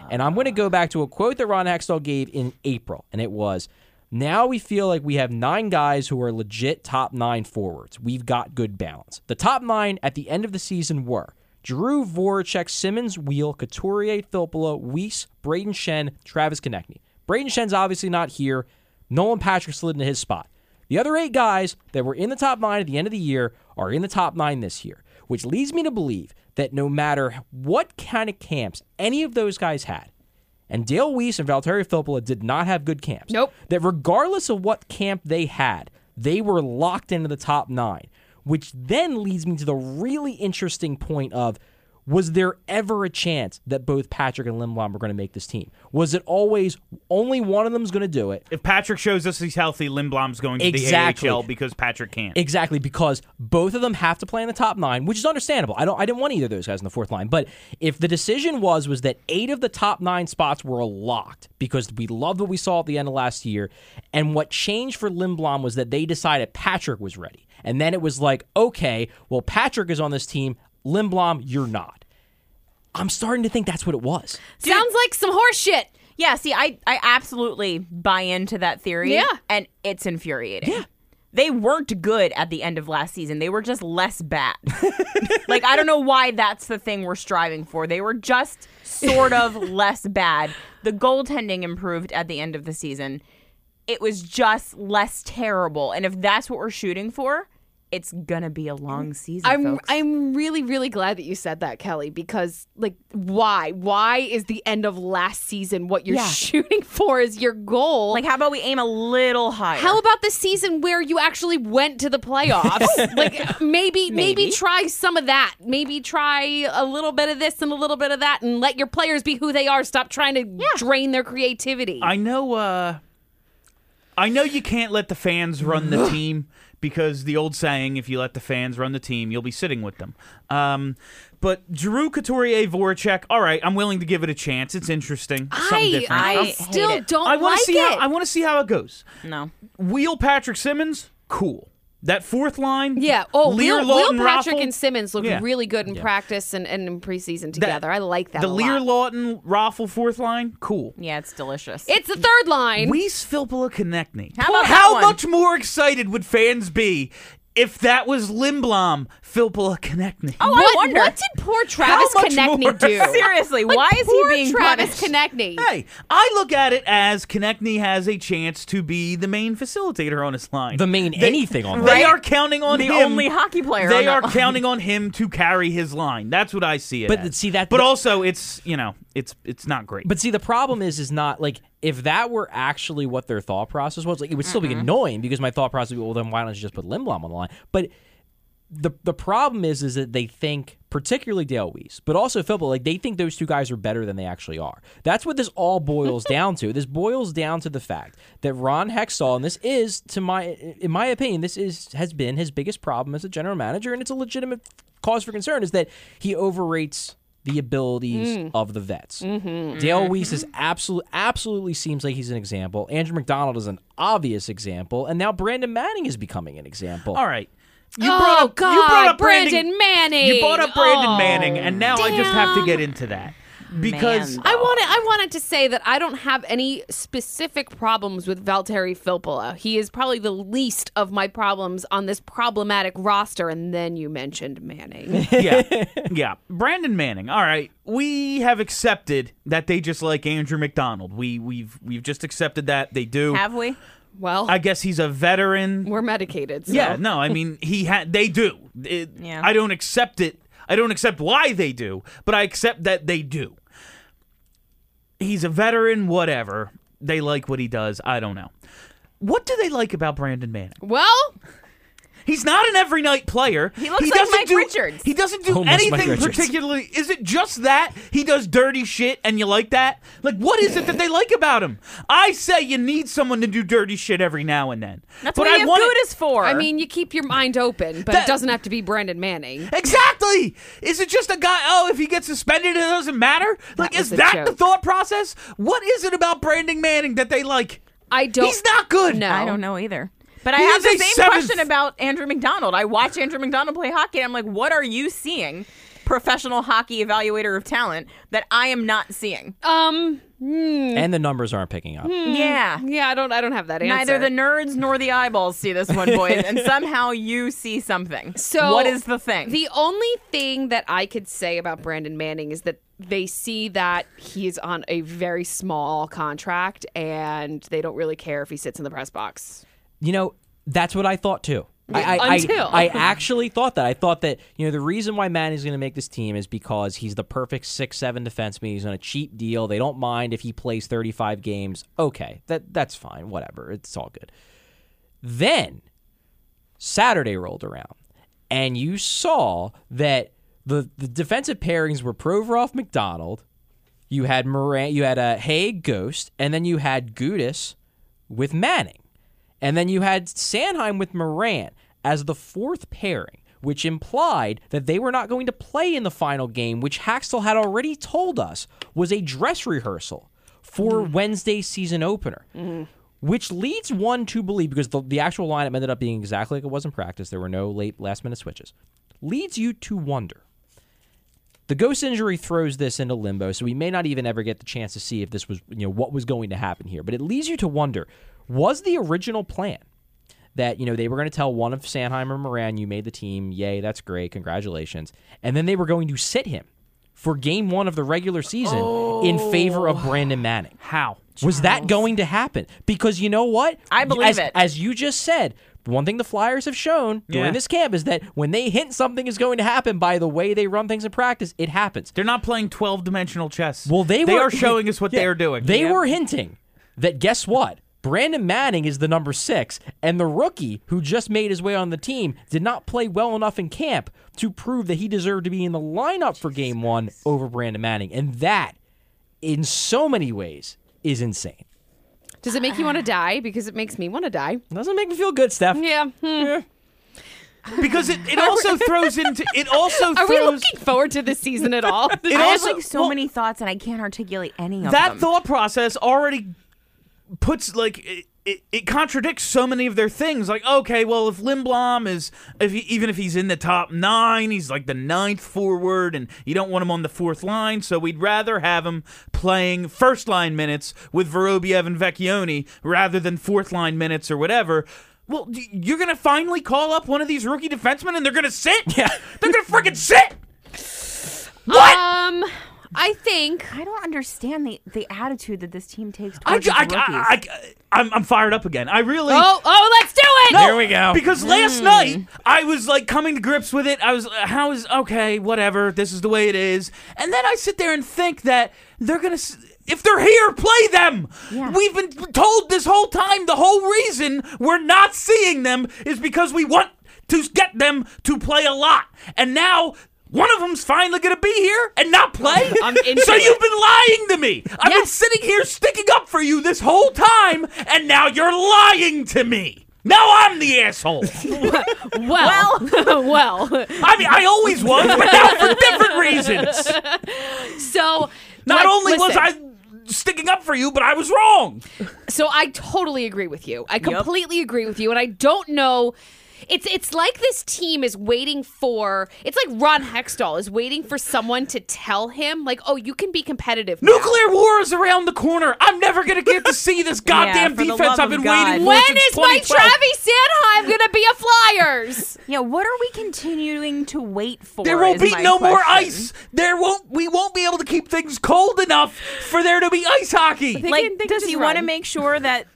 And I'm going to go back to a quote that Ron Hextall gave in April, and it was Now we feel like we have nine guys who are legit top nine forwards. We've got good balance. The top nine at the end of the season were Drew Voracek, Simmonds, Weal, Couturier, Filppula, Weise, Brayden Schenn, Travis Konecny. Brayden Schenn's obviously not here. Nolan Patrick slid into his spot. The other eight guys that were in the top nine at the end of the year are in the top nine this year, which leads me to believe that no matter what kind of camps any of those guys had, and Dale Weise and Valtteri Filppula did not have good camps.
Nope.
That regardless of what camp they had, they were locked into the top nine, which then leads me to the really interesting point of was there ever a chance that both Patrick and Lindblom were going to make this team? Was it always only one of them's going to do it?
If Patrick shows us he's healthy, Lindblom's going to
Exactly.
the AHL because Patrick can't.
Exactly, because both of them have to play in the top nine, which is understandable. I don't I didn't want either of those guys in the fourth line. But if the decision was was that eight of the top nine spots were locked because we loved what we saw at the end of last year, and what changed for Lindblom was that they decided Patrick was ready. And then it was like, okay, well, Patrick is on this team, Lindblom, you're not. I'm starting to think that's what it was.
Sounds like some horse shit.
Yeah, see, I, I absolutely buy into that theory.
Yeah.
And it's infuriating. Yeah. They weren't good at the end of last season. They were just less bad. like, I don't know why that's the thing we're striving for. They were just sort of less bad. The goaltending improved at the end of the season. It was just less terrible. And if that's what we're shooting for, it's going to be a long season.
I'm
folks.
I'm really really glad that you said that, Kelly, because like why? Why is the end of last season what you're
Yeah.
shooting for is your goal?
like, how about we aim a little higher?
how about the season where you actually went to the playoffs? like maybe, maybe
Maybe.
try some of that. Maybe try a little bit of this and a little bit of that and let your players be who they are. Stop trying to drain their creativity.
I know. Uh, I know you can't let the fans run the team because the old saying, "If you let the fans run the team, you'll be sitting with them." Um, but Giroux, Couturier, Voracek. All right, I'm willing to give it a chance. It's interesting. Something
I,
different.
I
I
still don't
I want
like
to see
it.
how I want to see how it goes.
no.
Weal Patrick Simmonds, cool. That fourth line.
Yeah. Oh,
Leier,
Will,
Laughton,
Will Patrick
Raffl.
and Simmonds look
Yeah.
really good in practice and, and in preseason
That-
together. I like that
The
a
Leier
lot.
Laughton Raffl fourth line. Cool.
Yeah, it's delicious.
It's the third line.
Weise Filppula Konecny.
How about
How
that one?
much more excited would fans be if that was Lindblom Filppula Konecny?
oh, I
what,
wonder.
what did poor Travis
much?
Konecny do?
Seriously,
Like,
why is he
poor
being
Travis
punished?
Konecny?
Hey, I look at it as Konecny has a chance to be the main facilitator on his line.
The main
They-
anything on
They
Right.
are counting on
The
him.
only hockey player
They
on that
are
line.
counting on him to carry his line. That's what I see it.
But
as.
see, that-
But also, it's you know, it's it's not great.
But see, the problem is, is not like if that were actually what their thought process was, like it would still be annoying because my thought process would be, well, then why don't you just put Lindblom on the line? But the the problem is, is that they think, particularly Dale Weise, but also Phil, like they think those two guys are better than they actually are. That's what this all boils down to. This boils down to the fact that Ron Hextall, and this is, to my, in my opinion, this is has been his biggest problem as a general manager, and it's a legitimate cause for concern, is that he overrates the abilities mm. of the vets. Mm-hmm. Mm-hmm. Dale Weise is absolutely absolutely seems like he's an example. Andrew MacDonald is an obvious example, and now Brandon Manning is becoming an example.
All right. You
oh
brought up,
God,
you brought up
Brandon, Manning.
You brought up Brandon
Oh,
Manning, and now I just have to get into that because
Man.
I wanted I wanted to say that I don't have any specific problems with Valtteri Filppula. He is probably the least of my problems on this problematic roster. And then you mentioned Manning.
yeah, yeah. Brandon Manning. All right, we have accepted that they just like Andrew MacDonald. We we've we've just accepted that they do.
Have we?
Well,
I guess he's a veteran.
we're medicated. So.
Yeah, no, I mean he had. They do. It-
Yeah.
I don't accept it. I don't accept why they do, but I accept that they do. He's a veteran. Whatever. They like what he does. I don't know. What do they like about Brandon Manning?
Well,
He's not an every night player.
He looks like
doesn't
Mike
do,
Richards.
He doesn't do
Almost
anything particularly. Is it just that he does dirty shit and you like that? Like, what is it that they like about him? I say you need someone to do dirty shit every now and then.
That's
but
what
I
you have
want
Gudas for.
I mean, you keep your mind open, but
That-
it doesn't have to be Brandon Manning.
Exactly. Is it just a guy? Oh, if he gets suspended, it doesn't matter. Like,
was
is that
joke.
the thought process? What is it about Brandon Manning that they like?
I don't.
He's not good.
No.
I don't know either. But I have the same
seventh-
question about Andrew MacDonald. I watch Andrew MacDonald play hockey, and I'm like, what are you seeing, professional hockey evaluator of talent, that I am not seeing?
Um. hmm,
and the numbers aren't picking up.
Yeah.
yeah, I don't. I don't have that answer.
Neither the nerds nor the eyeballs see this one, boys, and somehow you see something.
So
what is the thing?
The only thing that I could say about Brandon Manning is that they see that he's on a very small contract and they don't really care if he sits in the press box.
You know, that's what I thought too. I, I,
Until.
I, I actually thought that. I thought that, you know, the reason why Manning's going to make this team is because he's the perfect 6 7 defenseman. He's on a cheap deal. They don't mind if he plays 35 games. Okay, that that's fine. Whatever. It's all good. Then Saturday rolled around, and you saw that the, the defensive pairings were Provorov MacDonald. You had Morin, you had a Hagg Ghost, and then you had Gudas with Manning. And then you had Sanheim with Morin as the fourth pairing, which implied that they were not going to play in the final game, which Hextall had already told us was a dress rehearsal for mm-hmm. Wednesday's season opener. Mm-hmm. Which leads one to believe, because the, the actual lineup ended up being exactly like it was in practice, there were no late last minute switches, leads you to wonder. The ghost injury throws this into limbo, so we may not even ever get the chance to see if this was, you know, what was going to happen here. But it leads you to wonder: was the original plan that you know they were going to tell one of Sanheim or Morin, "You made the team, yay, that's great, congratulations," and then they were going to sit him for Game One of the regular season in favor of oh. Brandon Manning?
How?
Was that going to happen? Because you know what?
I believe
as,
it.
As you just said, one thing the Flyers have shown during
Yeah.
this camp is that when they hint something is going to happen by the way they run things in practice, it happens.
They're not playing twelve dimensional chess.
Well, they
they
were,
are showing us what
Yeah,
they are doing.
They
Yeah.
were hinting that guess what? Brandon Manning is the number six, and the rookie who just made his way on the team did not play well enough in camp to prove that he deserved to be in the lineup for game one over Brandon Manning. And that, in so many ways, is insane.
Does it make you want to die? Because it makes me want to die.
Doesn't make me feel good, Steph.
Yeah. hmm.
because it, it also throws into it also
Are we looking forward to this season at all?
it
I have like so
well,
many thoughts, and I can't articulate any of
that
them.
That thought process already puts like it- it, it contradicts so many of their things. Like, okay, well, if Lindblom is, if he, even if he's in the top nine, he's like the ninth forward, and you don't want him on the fourth line, so we'd rather have him playing first line minutes with Vorobyev and Vecchione rather than fourth line minutes or whatever. Well, you're gonna finally call up one of these rookie defensemen, and they're gonna sit.
Yeah.
they're gonna freaking sit. What?
Um, I think
I don't understand the, the attitude that this team takes
I,
towards its
I,
rookies.
I, I, I'm, I'm fired up again. I really.
Oh, oh, let's do it.
No,
Here we go.
Because last night I was like coming to grips with it. I was, uh, how is okay, whatever. This is the way it is. And then I sit there and think that they're gonna, s- if they're here, play them.
Yeah.
We've been told this whole time. The whole reason we're not seeing them is because we want to get them to play a lot. And now. One of them's finally going to be here and not play.
I'm
so
it.
you've been lying to me. I've been sitting here sticking up for you this whole time, and now you're lying to me. Now I'm the asshole.
Well, well.
I mean, I always was, but now for different reasons.
So
Not
like,
only was I sticking up for you, but I was wrong.
So I totally agree with you. I completely agree with you, and I don't know. It's it's like this team is waiting for. It's like Ron Hextall is waiting for someone to tell him, like, "Oh, you can be competitive." now."
Nuclear war is around the corner. I'm never gonna get to see this goddamn
for the
defense
love
I've
of
been
God.
waiting for
When
since
is my
2012.
Travis Sanheim gonna be a Flyers?
yeah, what are we continuing to wait for?
There won't
is
be
my
no more
question.
ice. There won't. We won't be able to keep things cold enough for there to be ice hockey.
Like,
can-
does he want to make sure that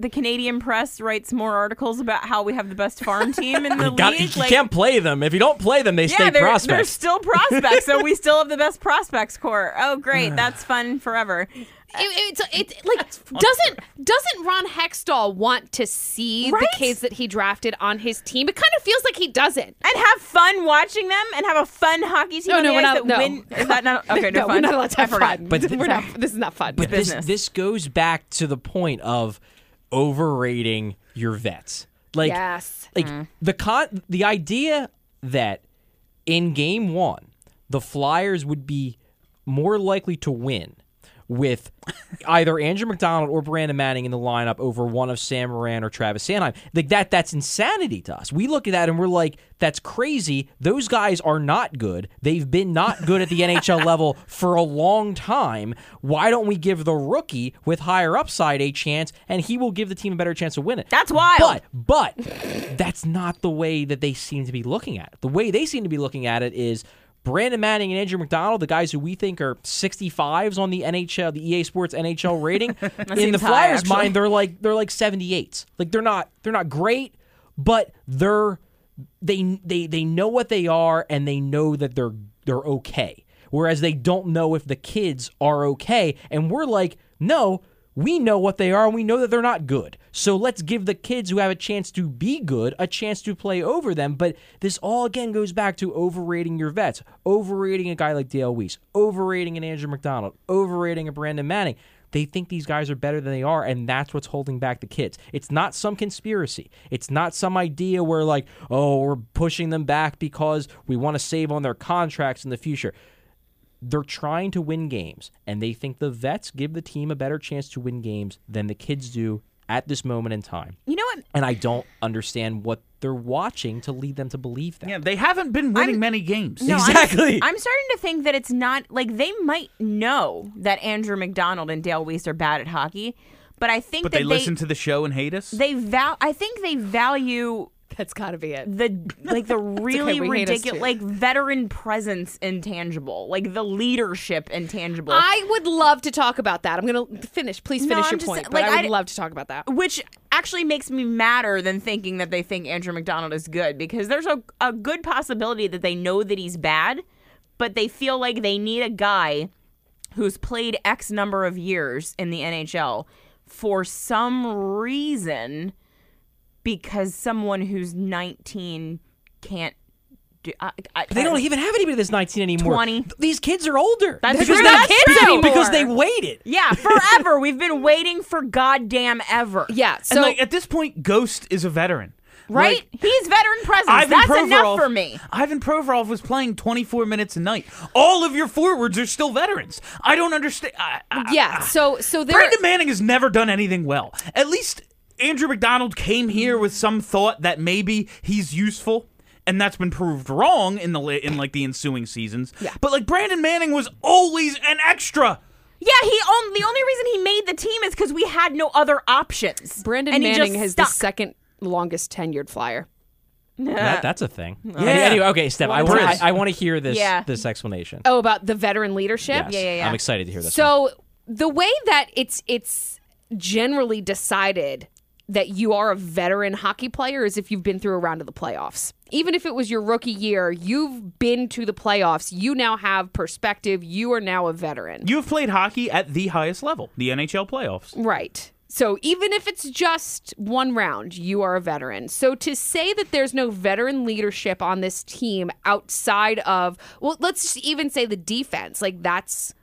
the Canadian press writes more articles about how we have the best farm team in the
You, got-
league?
you can't play them. If you don't play them, they
yeah,
stay
they're, they're still prospects, so we still have the best prospects core. Oh, great, that's fun forever.
It, it's it's like doesn't doesn't Ron Hextall want to see the kids that he drafted on his team? It kind of feels like he doesn't.
And have fun watching them, and have a fun hockey team.
No,
on
no, we're not-
that
no.
win. Is that not okay?
no,
No,
we're not allowed to
I
have
forgot.
fun.
But
we're not. This is not fun.
But this this goes back to the point of overrating your vets. Like
yes.
like mm. the con the idea that in game 1 the Flyers would be more likely to win with either Andrew MacDonald or Brandon Manning in the lineup over one of Sam Morin or Travis Sanheim. Like that that's insanity to us. We look at that and we're like that's crazy. Those guys are not good. They've been not good at the NHL level for a long time. Why don't we give the rookie with higher upside a chance and he will give the team a better chance to win it?
That's wild.
But but that's not the way that they seem to be looking at it. The way they seem to be looking at it is Brandon Manning and Andrew MacDonald, the guys who we think are 65s on the NHL, the EA Sports NHL rating, in the
seems high,
Flyers' mind, they're like they're like 78s. Like they're not they're not great, but they're they they they know what they are and they know that they're they're okay. Whereas they don't know if the kids are okay, and we're like, no, we know what they are and we know that they're not good. So let's give the kids who have a chance to be good a chance to play over them. But this all again goes back to overrating your vets, overrating a guy like Dale Weise, overrating an Andrew MacDonald, overrating a Brandon Manning. They think these guys are better than they are, and that's what's holding back the kids. It's not some conspiracy. It's not some idea where, like, oh, we're pushing them back because we want to save on their contracts in the future they're trying to win games, and they think the vets give the team a better chance to win games than the kids do at this moment in time.
you know what?
And I don't understand what they're watching to lead them to believe that.
Yeah, they haven't been winning many games.
No, I'm-
Exactly.
I'm, starting to think that it's not like they might know that Andrew MacDonald and Dale Weise are bad at hockey, but I think
But
that
they listen to the show and hate us.
they val. I think they value
That's got to be it.
the like the really
us
ridiculous like veteran presence intangible, like the leadership intangible.
I would love to talk about that. I'm gonna finish. Please finish
I'm
your
just
point.
like,
I would
I-
love to talk about that.
which actually makes me madder than thinking that they think Andrew MacDonald is good because there's a, a good possibility that they know that he's bad, but they feel like they need a guy who's played X number of years in the NHL for some reason because someone who's 19 can't do. I, I,
But they don't
I-
even have anybody that's 19 anymore.
20.
These kids are older.
That's
because
true.
they,
They're kids
because,
anymore.
because they waited.
Yeah, forever. We've been waiting for goddamn ever.
Yeah. So
and like at this point, Ghost is a veteran.
Right?
Like,
He's veteran presence.
Ivan
That's
Provorov,
enough for me.
Ivan Provorov was playing 24 minutes a night. All of your forwards are still veterans. I don't understand. I, I-
yeah. So so there.
Brandon Manning has never done anything well. At least Andrew MacDonald came here with some thought that maybe he's useful. And that's been proved wrong in the in like the ensuing seasons.
Yeah.
But like Brandon Manning was always an extra.
Yeah, he on, the only reason he made the team is because we had no other options.
Brandon
and he
Manning has
stuck.
the second longest tenured flyer.
That, that's a thing. Any- Anyway, okay, Steph, I,
One
want
time.
I, want to hear this
Yeah.
this explanation.
Oh, about the veteran leadership.
Yes.
yeah, yeah.
I'm excited to hear this. one.
So the way that it's it's generally decided that you are a veteran hockey player is if you've been through a round of the playoffs. Even if it was your rookie year, you've been to the playoffs. You now have perspective. You are now a veteran.
You have played hockey at the highest level, the NHL playoffs.
Right. So even if it's just one round, you are a veteran. So to say that there's no veteran leadership on this team outside of, well, let's just even say the defense, like that's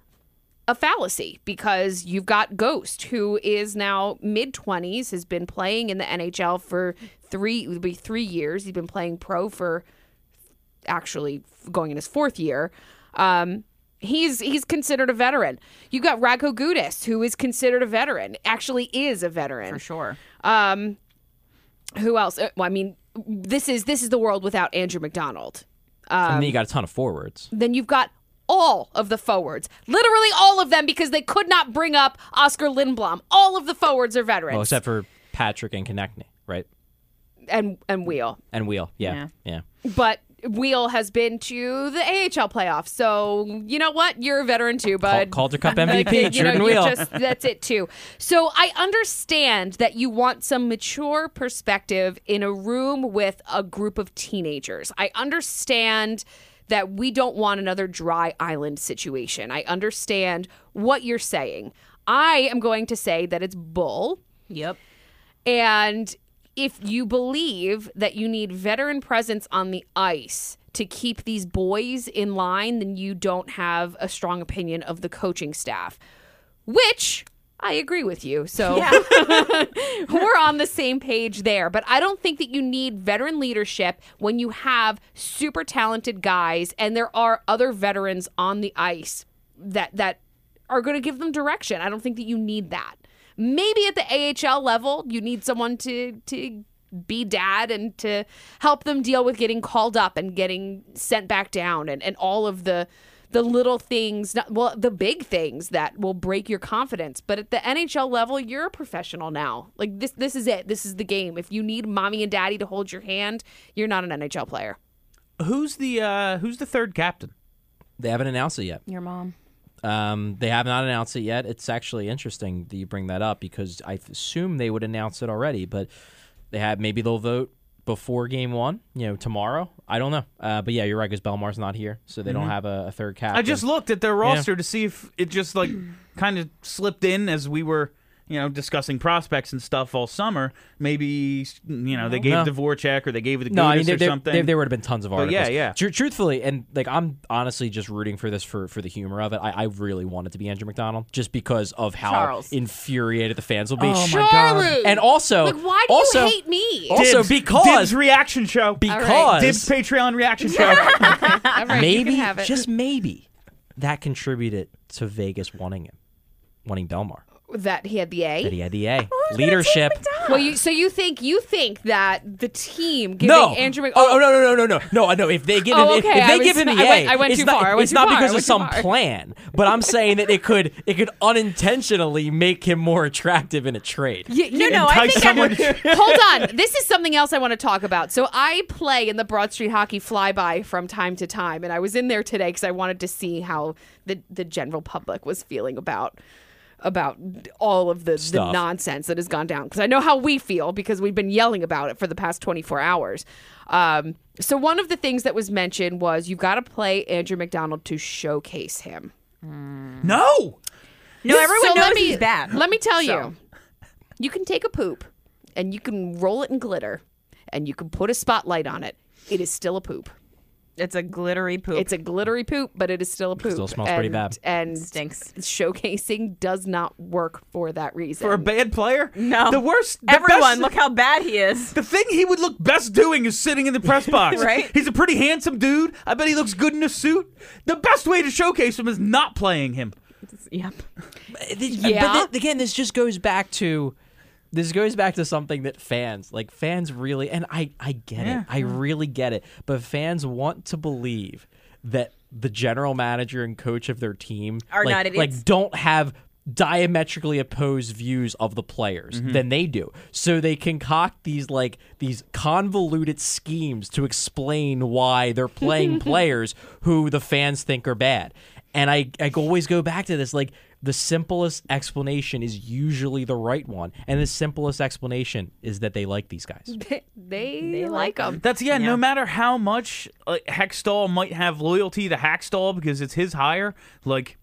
a fallacy because you've got Ghost, who is now mid 20s, has been playing in the NHL for three, it would be three years. He's been playing pro for actually going in his fourth year. Um, he's he's considered a veteran. You've got Radko Gudas, who is considered a veteran, actually is a veteran.
for sure.
Um, who else? Uh, Well, I mean, this is this is the world without Andrew MacDonald.
and then you got a ton of forwards.
Then you've got all of the forwards, literally all of them, because they could not bring up Oskar Lindblom. All of the forwards are veterans,
Well, except for Patrick and Konecny, right?
and and Weal.
And Weal. Yeah. Yeah.
But Weal has been to the AHL playoffs, so you know what? You're a veteran too, bud.
Calder Cup MVP,
you know,
Jordan
you
Weal.
just that's it too. So I understand that you want some mature perspective in a room with a group of teenagers. I understand that we don't want another dry island situation. I understand what you're saying. I am going to say that it's bull.
Yep.
And if you believe that you need veteran presence on the ice to keep these boys in line, then you don't have a strong opinion of the coaching staff, which I agree with you. So we're on the same page there. But I don't think that you need veteran leadership when you have super talented guys and there are other veterans on the ice that that are going to give them direction. I don't think that you need that. Maybe at the AHL level, you need someone to to be dad and to help them deal with getting called up and getting sent back down and, and all of the the little things not, well the big things that will break your confidence but at the NHL level you're a professional now like this this is it this is the game if you need mommy and daddy to hold your hand you're not an NHL player
Who's the uh who's the third captain?
They haven't announced it yet.
Your mom.
Um, they have not announced it yet. It's actually interesting that you bring that up because I assume they would announce it already, but they have maybe they'll vote before game one, you know, tomorrow. I don't know. Uh, but yeah, you're right because Bellemare's not here, so they don't have a, a third captain.
I just looked at their roster to see if it just like kind of slipped in as we were, you know, discussing prospects and stuff all summer. Maybe you know they gave
No.
it to Voracek or they gave it to
no,
Gudas
I mean
or
there, there,
something.
there, there would have been tons of
But
articles.
yeah, yeah.
Tru- truthfully, and like I'm honestly just rooting for this for for the humor of it. I, I really want it to be Andrew MacDonald just because of how
Charles.
infuriated the fans will be.
Oh Charlie!
And also,
like why do
also,
you hate me
Also,
Dibs,
because
Dibs reaction show.
because
Dibs Patreon reaction show.
All right, you
maybe
can
just maybe that contributed to Vegas wanting him, wanting Bellemare.
That he had the A
That he had the A oh, leadership.
well you so you think you think that the team giving
No,
Andrew Mc-
oh, oh, oh no no no no no no no! If they give oh, him,
Oh, okay,
if
I
they
was-
give him the
I
A,
went- I went
it's
too
not,
far, I went
it's
too
not
far,
because of some
far.
plan, but I'm saying that it could it could unintentionally make him more attractive in a trade.
Y-
No,
you-
no, I
Entice
think
someone.
Hold on. This is something else I want to talk about. So I play in the Broad Street Hockey Flyby from time to time, and I was in there today because I wanted to see how the the general public was feeling about about all of the, the nonsense that has gone down. Because I know how we feel because we've been yelling about it for the past 24 hours. Um, so one of the things that was mentioned was you've got to play Andrew MacDonald to showcase him.
no.
No, everyone
So
knows
me,
he's bad.
Let me tell
So.
you, you can take a poop and you can roll it in glitter and you can put a spotlight on it. It is still a poop.
It's a glittery poop.
It's a glittery poop, but it is still a poop.
Still smells
and,
pretty bad.
And
Stinks.
showcasing does not work for that reason.
For a bad player?
No.
The worst. The
Everyone,
best-
look how bad he is.
The thing he would look best doing is sitting in the press box.
Right.
He's a pretty handsome dude. I bet he looks good in a suit. The best way to showcase him is not playing him.
Yep.
Yeah. But then, again, this just goes back to this goes back to something that fans like fans really and I I get
Yeah.
it. I really get it. But fans want to believe that the general manager and coach of their team
Are
like,
not idiots.
like don't have diametrically opposed views of the players
Mm-hmm.
than they do. So they concoct these like these convoluted schemes to explain why they're playing players who the fans think are bad. And I, I always go back to this like the simplest explanation is usually the right one. And the simplest explanation is that they like these guys.
They, they,
They
like
like
them.
That's yeah, No matter how much like, Hextall might have loyalty to Hakstol because it's his hire, like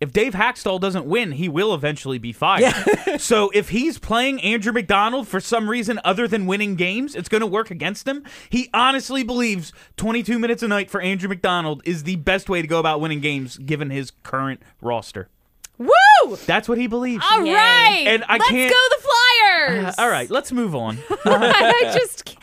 if Dave Hakstol doesn't win, he will eventually be fired. so if he's playing Andrew MacDonald for some reason other than winning games, it's going to work against him. He honestly believes 22 minutes a night for Andrew MacDonald is the best way to go about winning games given his current roster.
Woo!
That's what he believes.
All
Yay.
right.
And I
Let's
can't-
go the Flyers.
all right, let's move on.
I just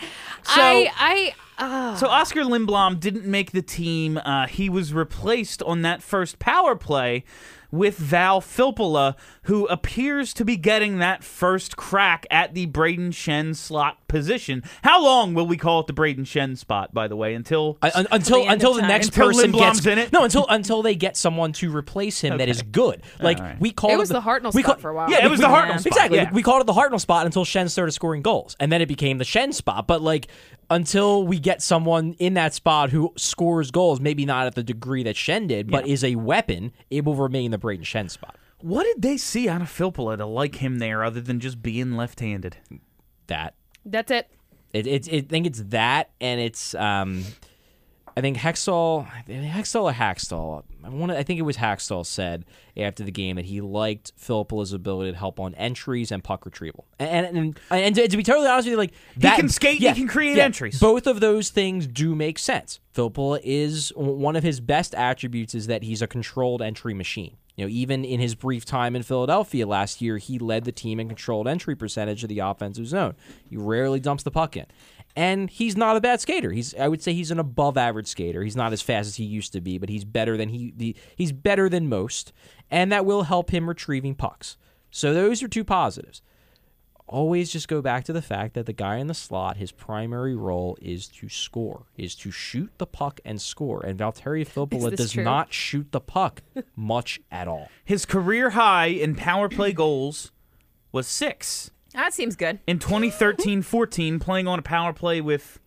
I I uh,
So Oskar Lindblom didn't make the team. Uh, he was replaced on that first power play with Val Filppula, who appears to be getting that first crack at the Brayden Schenn slot position. How long will we call it the Brayden Schenn spot, by the way, until
Un- un- until
the
until the
time.
next
Until
person
Lindblom's
gets
in it?
no until until they get someone to replace him that is good. Like
right.
we called
It was the Hartnell
we
spot
call-
for a while.
Yeah, it was the
we-
Hartnell spot.
Exactly.
yeah.
We called it the Hartnell spot until Schenn started scoring goals, and then it became the Schenn spot. But like until we get someone in that spot who scores goals, maybe not at the degree that Schenn did, but is a weapon, it will remain the Brayden Schenn spot.
what did they see out of Filppula to like him there, other than just being left-handed?
That
that's it.
It, it, it, I think it's that, and it's um, I think Hextall, Hextall or Hakstol. I want I think it was Hakstol said after the game that he liked Filppula's ability to help on entries and puck retrieval. And and, and, and to, to be totally honest with you, like that,
can skate, he can create entries.
Both of those things do make sense. Filppula is one of his best attributes is that he's a controlled entry machine. You know, even in his brief time in Philadelphia last year, he led the team in controlled entry percentage of the offensive zone. He rarely dumps the puck in. And he's not a bad skater. He's I would say he's an above average skater. He's not as fast as he used to be, but he's better than he the, he's better than most, and that will help him retrieving pucks. So those are two positives always just go back to the fact that the guy in the slot, his primary role is to score, is to shoot the puck and score. And Valtteri Filppula does
true?
not shoot the puck much at all.
His career high in power play goals was six.
That seems good.
in 2013-14 playing on a power play with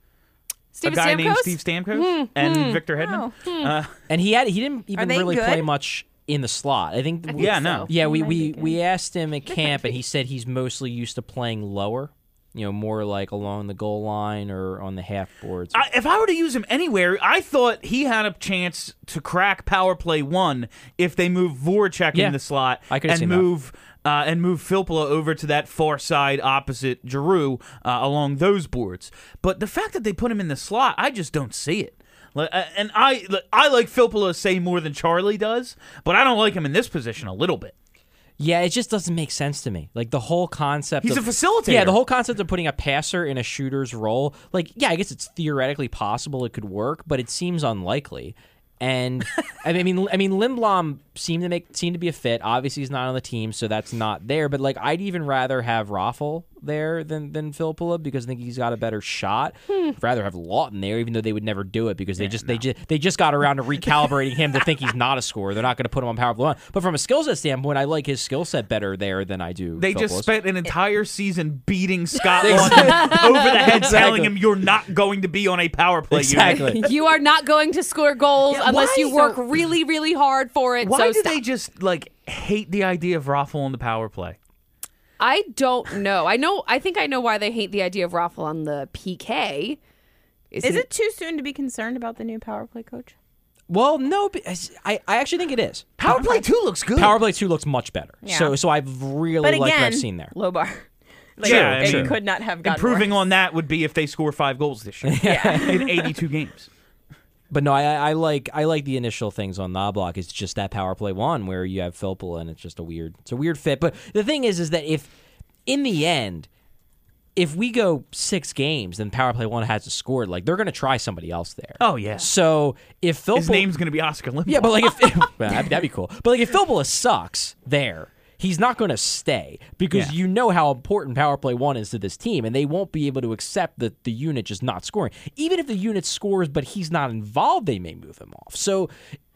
Steve
a guy
Stamkos?
named Steve Stamkos hmm. and hmm. Victor Hedman. Oh, hmm. Uh,
And he had he didn't even
they
really play much in the slot. I think,
think
yeah,
so.
no.
yeah, we we, we asked him at camp and he said he's mostly used to playing lower. You know, more like along the goal line or on the half boards.
I, if I were to use him anywhere, I thought he had a chance to crack power play one if they move Voracek
Yeah.
in the slot
I
and
seen that.
move uh, and move Filppula over to that far side opposite Giroux uh, along those boards. But the fact that they put him in the slot, I just don't see it. Uh, and I like, I like Filppula say more than Charlie does, but I don't like him in this position a little bit.
Yeah, it just doesn't make sense to me. Like the whole concept.
He's
of,
a facilitator.
Yeah, the whole concept of putting a passer in a shooter's role. Like, yeah, I guess it's theoretically possible it could work, but it seems unlikely. And I mean, I mean, Lindblom seemed to make seemed to be a fit. Obviously, he's not on the team, so that's not there. But like, I'd even rather have Raffl there than than Filppula because I think he's got a better shot. I'd rather have Laughton there, even though they would never do it because they just they just they just got around to recalibrating him to think he's not a scorer. They're not going to put him on power play. But from a skill set standpoint, I like his skill set better there than I do.
They just spent an entire season beating Scott Laughton over the head, telling him you're not going to be on a power play unit.
exactly.
You are not going to score goals
Yeah,
unless you work
So-
really, really hard for it.
Why
so
do
stop.
they just like hate the idea of Raffl on the power play?
I don't know. I know. I think I know why they hate the idea of Raffl on the PK.
Is it too soon to be concerned about the new power play coach?
Well, no, I I actually think it is.
Power play two looks good.
Power play two looks much better.
Yeah.
So so I've really
But
liked what I've seen there.
low bar. Like,
Yeah, I
they could not have gotten
Improving
worse.
on that would be if they score five goals this year in 82 games.
But no, I, I like I like the initial things on Knoblauch. It's just that power play one where you have Filppula and it's just a weird it's a weird fit. But the thing is is that if in the end if we go six games then power play one hasn't score. like they're gonna try somebody else there.
Oh yeah,
So if Filppula
his name's going to be Oscar Lindblom.
Yeah, but like if well, that'd, that'd be cool. But like if Filppula sucks there, he's not going to stay because
Yeah.
you know how important power play one is to this team, and they won't be able to accept that the unit just not scoring. Even if the unit scores, but he's not involved, they may move him off. So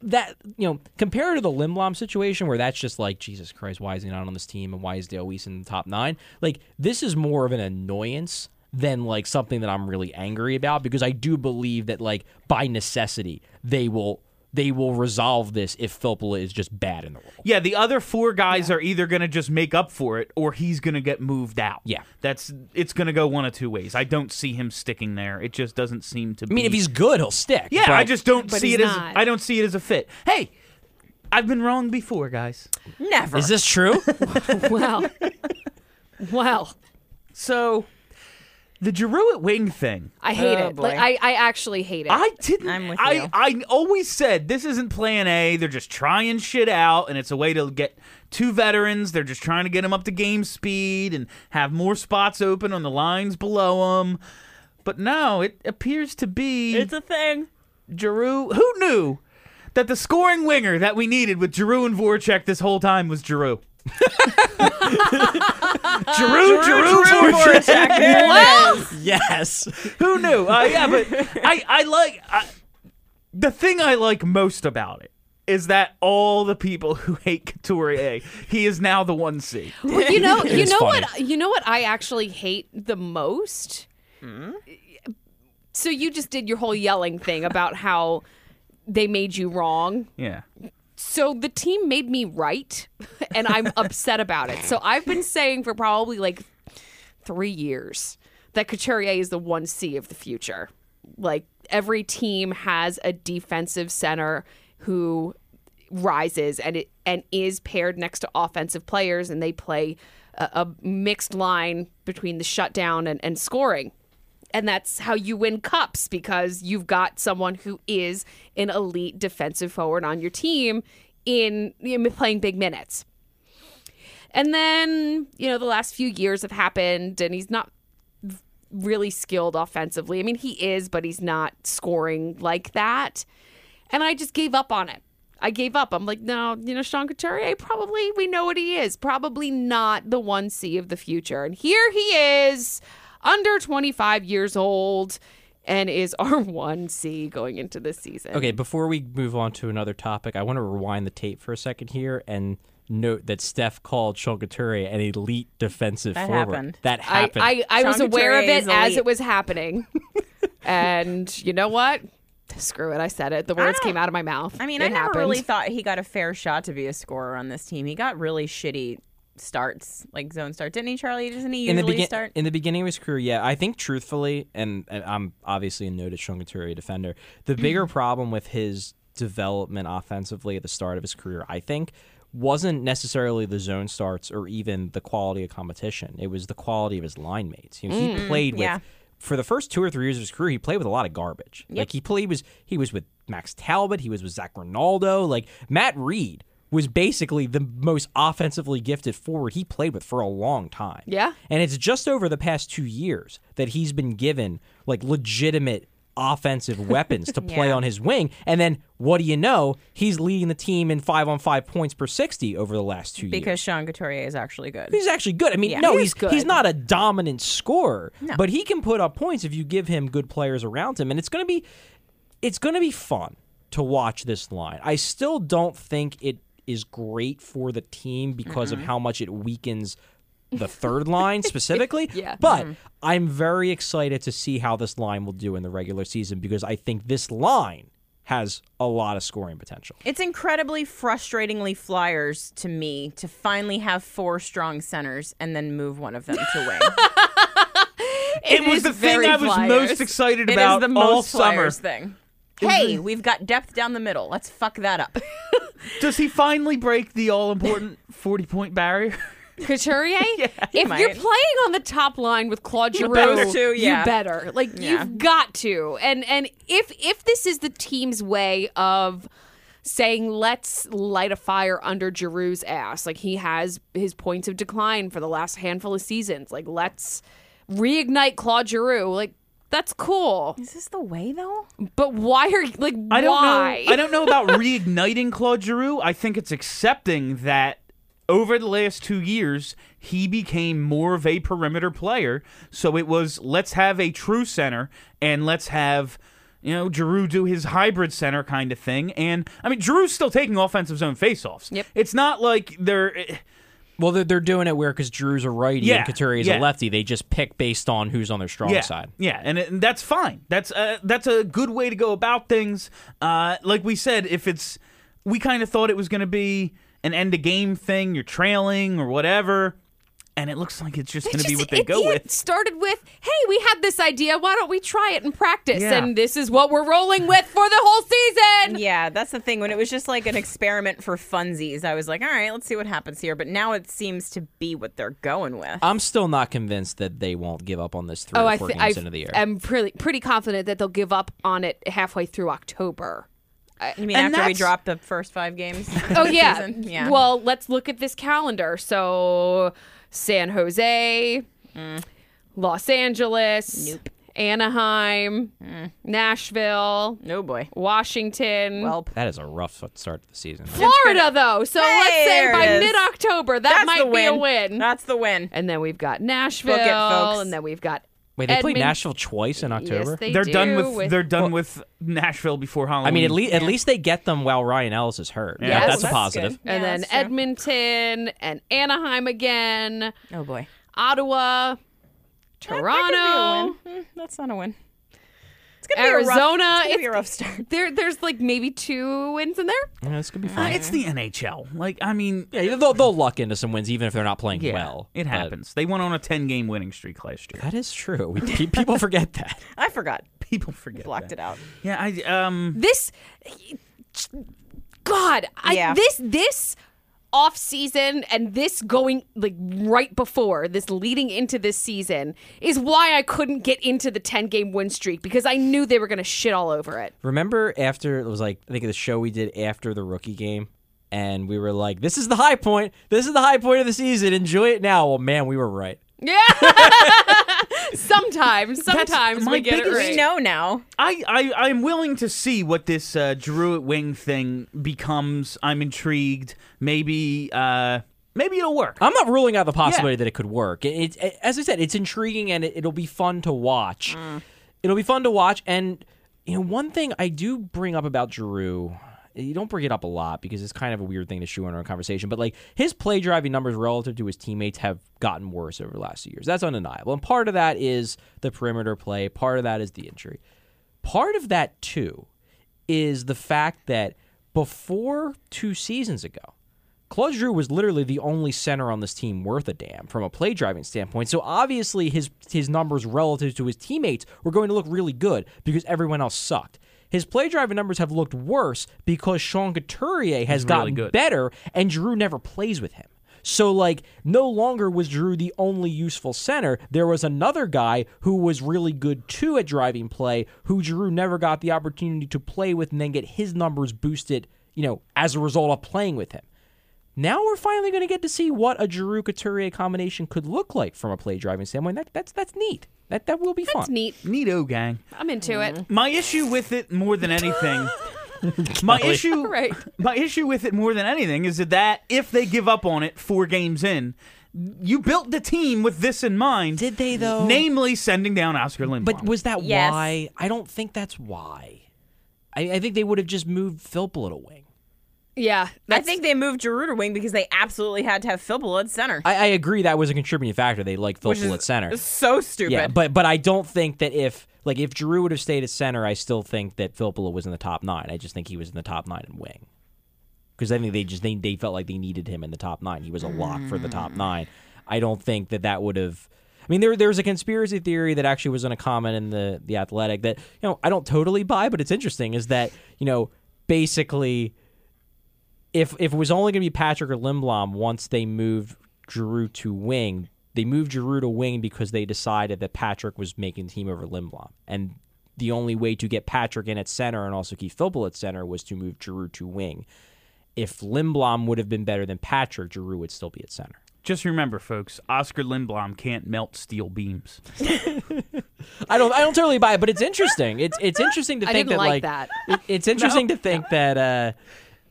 that you know, compared to the Lindblom situation where that's just like Jesus Christ, why is he not on this team, and why is Dale Weise in the top nine? Like this is more of an annoyance than like something that I'm really angry about because I do believe that like by necessity they will they will resolve this if Filppula is just bad in the role.
Yeah, the other four guys are either going to just make up for it or he's going to get moved out.
Yeah.
That's it's going to go one of two ways. I don't see him sticking there. It just doesn't seem to
I mean, if he's good, he'll stick.
Yeah,
but-
I just don't
But
see
he's
it as. I don't see it as a fit. Hey, I've been wrong before, guys.
Never.
is this true?
Well, well,
So the Giroux at wing thing.
I hate
Oh,
it.
boy.
Like I, I actually hate it.
I didn't.
I'm with
I,
you.
I always said this isn't Plan A. They're just trying shit out, and it's a way to get two veterans. They're just trying to get them up to game speed and have more spots open on the lines below them. But no, it appears to be
It's a thing.
Giroux. Who knew that the scoring winger that we needed with Giroux and Voracek this whole time was Giroux? Giroux, Giroux, Voracek.
yes.
Who knew? Uh, yeah, but I, I like I, the thing I like most about it is that all the people who hate Couturier, he is now the one C.
Well, you know, you know
funny.
what? You know what I actually hate the most. So you just did your whole yelling thing about how they made you wrong.
Yeah.
So the team made me right, and I'm upset about it. So I've been saying for probably like three years that Couturier is the one C of the future. Like every team has a defensive center who rises and it and is paired next to offensive players, and they play a, a mixed line between the shutdown and, and scoring. And that's how you win cups because you've got someone who is an elite defensive forward on your team in playing big minutes. And then, you know, the last few years have happened and he's not really skilled offensively. I mean, he is, but he's not scoring like that. And I just gave up on it. I gave up. I'm like, no, you know, Sean Couturier, probably we know what he is. Probably not the 1C of the future. And here he is, under 25 years old, and is our 1C going into this season.
Okay, before we move on to another topic, I want to rewind the tape for a second here and note that Steph called Sean Couturier an elite defensive
That
forward.
happened.
That
I,
happened.
I, I was aware of it as it was happening. and you know what? Screw it. I said it. The words came out of my mouth.
I mean,
it
I never
happened.
really thought he got a fair shot to be a scorer on this team. He got really shitty starts, like zone start, didn't he, Charlie? Doesn't he
in the
usually
begin-
start?
in the beginning of his career, yeah, I think truthfully, and, and I'm obviously a noted Sean Couturier defender. The bigger mm-hmm. problem with his development offensively at the start of his career, I think, wasn't necessarily the zone starts or even the quality of competition. It was the quality of his line mates. You know, he mm-hmm. played with
yeah.
for the first two or three years of his career, he played with a lot of garbage. Like he played was he was with Max Talbot, he was with Zac Rinaldo, like Matt Read was basically the most offensively gifted forward he played with for a long time.
Yeah.
And it's just over the past two years that he's been given like legitimate offensive weapons to play
Yeah.
on his wing. And then what do you know? He's leading the team in five on five points per 60 over the last two years.
because Sean Couturier is actually good.
He's actually good. I mean,
Yeah.
no,
He
he's
good.
he's not a dominant scorer,
No.
but he can put up points if you give him good players around him, and it's going to be it's going to be fun to watch this line. I still don't think it is great for the team because of mm-hmm. how much it weakens the third line specifically.
Yeah.
But mm-hmm. I'm very excited to see how this line will do in the regular season because I think this line has a lot of scoring potential.
It's incredibly frustratingly Flyers to me to finally have four strong centers and then move one of them to wing.
It, was the thing I was
Flyers.
most excited
It
about
the
all
most
summer.
Flyers thing. Hey, we've got depth down the middle. Let's fuck that up.
Does he finally break the all important 40 point barrier?
Couturier? if
might.
you're playing on the top line with Claude Giroux,
those two, yeah.
you better. Like
Yeah.
you've got to. And and if if this is the team's way of saying let's light a fire under Giroux's ass, like he has his points of decline for the last handful of seasons, like let's reignite Claude Giroux, like that's cool.
is this the way though?
But why are like
I don't
why?
know. I don't know about reigniting Claude Giroux. I think it's accepting that over the last two years, he became more of a perimeter player. So it was let's have a true center and let's have you know Giroux do his hybrid center kind of thing. And I mean, Giroux's still taking offensive zone faceoffs.
Yep.
It's not like they're.
Well, they're, they're doing it where because Drew's a righty
Yeah,
and Couturier's
yeah.
a lefty, they just pick based on who's on their strong
yeah,
side.
Yeah, and, it, and that's fine. That's uh, that's a good way to go about things. Uh, like we said, if it's we kind of thought it was going to be an end of game thing, you're trailing or whatever, and it looks like it's just going to be what they
it-
go
it
with.
started with, "Hey, we had this idea. Why don't we try it in practice?"
Yeah.
And this is what we're rolling with for the whole season.
Yeah, that's the thing. When it was just like an experiment for funsies, I was like, all right, let's see what happens here. But now it seems to be what they're going with.
I'm still not convinced that they won't give up on this three
Oh,
or
I
four
th-
games
I
into the year.
am pretty pretty confident that they'll give up on it halfway through October.
You mean
And
after we drop the first five games?
Oh yeah.
yeah.
Well, let's look at this calendar. So, San Jose, Los Angeles, Anaheim, mm. Nashville,
no boy.
Washington.
Well,
that is a rough start to the season.
Florida though. So let's say by mid October that
that's
might be a win.
That's the win.
and then we've got Nashville,
folks.
and then we've got
Wait, they played
Edmon-
Nashville twice in October.
Yes, they
They're
do
done with,
with
they're done with Nashville before Halloween.
I mean, at least at least they get them while Ryan Ellis is hurt.
Yeah.
That-
Yes.
that's a
That's
positive.
good.
and
Yeah,
then
that's true.
Edmonton and Anaheim again,
Oh boy.
Ottawa,
That could be a
Toronto.
win. Hmm, that's not a win. It's gonna be a
Arizona,
rough, it's gonna be a
it's-
rough start.
There, there's like maybe two wins in there.
Yeah, this could be
Uh,
fun.
it's the NHL. Like, I mean,
yeah, they'll, they'll luck into some wins even if they're not playing
yeah,
well.
it
but
happens. They went on a 10 game winning streak last year.
That is true. We, people forget that.
I forgot.
People forget.
Blocked
that.
it out.
Yeah, I um.
This, God, I,
Yeah.
this this off season and this going like right before this leading into this season is why I couldn't get into the 10 game win streak because I knew they were going to shit all over it.
Remember after it was like I think of the show we did after the rookie game, and we were like, "This is the high point. This is the high point of the season. Enjoy it now." Well, man, we were right.
Yeah. sometimes, sometimes
my
we get it
biggest-
right.
We know now.
I, I I'm willing to see what this uh, Drew at wing thing becomes. I'm intrigued. Maybe uh maybe it'll work.
I'm not ruling out the possibility that it could work. It, it, as I said, it's intriguing and it, it'll be fun to watch. It'll be fun to watch. And you know, one thing I do bring up about Giroux, you don't bring it up a lot because it's kind of a weird thing to shoe in our conversation. But like his play driving numbers relative to his teammates have gotten worse over the last few years. That's undeniable. And part of that is the perimeter play. Part of that is the injury. Part of that too is the fact that before two seasons ago, Claude Giroux was literally the only center on this team worth a damn from a play driving standpoint. So obviously his his numbers relative to his teammates were going to look really good because everyone else sucked. His play driving numbers have looked worse because Sean Couturier has
He's
gotten
really
better and Drew never plays with him. So like no longer was Drew the only useful center. There was another guy who was really good too at driving play, who Drew never got the opportunity to play with and then get his numbers boosted, you know, as a result of playing with him. Now we're finally going to get to see what a Giroux Couturier combination could look like from a play driving standpoint. That, that's that's neat. That that will be
That's
fun.
That's neat.
Neato gang.
I'm into it. Mm-hmm.
My issue with it more than anything. my issue,
Right.
my issue with it more than anything is that if they give up on it four games in, you built the team with this in mind.
Did they though?
Namely, sending down Oskar Lindblom.
But was that
Yes.
why? I don't think that's why. I, I think they would have just moved Philp a little wing.
Yeah.
I think they moved Giroux to wing because they absolutely had to have Phil at center.
I, I agree that was a contributing factor. They like
which
Philp at center.
so stupid.
Yeah, but but I don't think that if like if Giroux would have stayed at center, I still think that Filppula was in the top nine. I just think he was in the top nine in wing because I think they just they, they felt like they needed him in the top nine. He was a lock for the top mm. nine. I don't think that that would have. I mean, there there's a conspiracy theory that actually was in a comment in the the Athletic that you know I don't totally buy, but it's interesting. Is that you know basically if if it was only going to be Patrick or Lindblom once they moved Giroux to wing, they moved Giroux to wing because they decided that Patrick was making the team over Lindblom, and the only way to get Patrick in at center and also keep Filppula at center was to move Giroux to wing. If Lindblom would have been better than Patrick, Giroux would still be at center.
just remember, folks, Oskar Lindblom can't melt steel beams.
I don't I don't totally buy it, but it's interesting. It's it's interesting to
I
think
didn't
that
like
like
that.
it- it's interesting to think that uh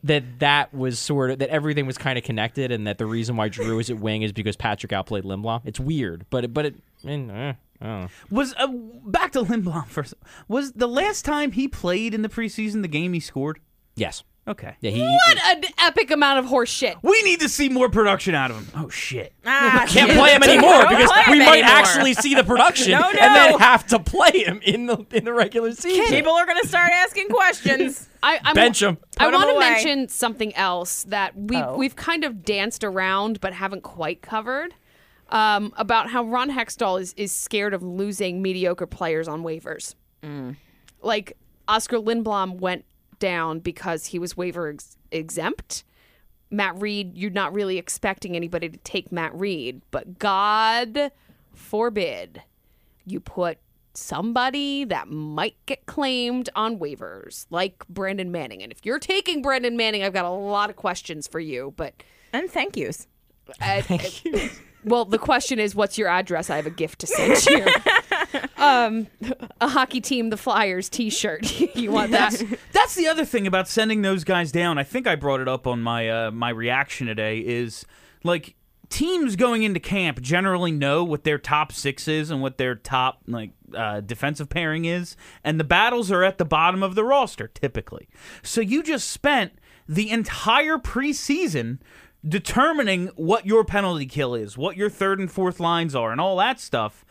that that was sort of that everything was kind of connected, and that the reason why Drew is at wing is because Patrick outplayed Lindblom. It's weird, but it, but it. I mean, eh, I.
Was uh, back to Lindblom first. Was the last time he played in the preseason the game he scored?
Yes.
Okay.
Yeah. He.
What an epic amount of horse shit.
We need to see more production out of him. Oh shit.
Ah,
can't
shit.
play him anymore because
play
we
him
might
anymore.
actually see the production
No,
and then
no.
have to play him in the in the regular season.
People are gonna start asking questions.
I, I'm,
Bench him.
I want to mention something else that we
Oh.
we've kind of danced around but haven't quite covered um, about how Ron Hextall is is scared of losing mediocre players on waivers. Like Oskar Lindblom went down because he was waiver ex- exempt. Matt Read, you're not really expecting anybody to take Matt Read, but God forbid you put somebody that might get claimed on waivers, like Brandon Manning. And if you're taking Brandon Manning, I've got a lot of questions for you. But
and thank yous.
Thank uh, well, the question is, what's your address? I have a gift to send you. um, a hockey team, the Flyers T-shirt. you want that?
That's the other thing about sending those guys down. I think I brought it up on my uh, my reaction today. Is like teams going into camp generally know what their top six is and what their top like uh, defensive pairing is, and the battles are at the bottom of the roster typically. So you just spent the entire preseason determining what your penalty kill is, what your third and fourth lines are, and all that stuff.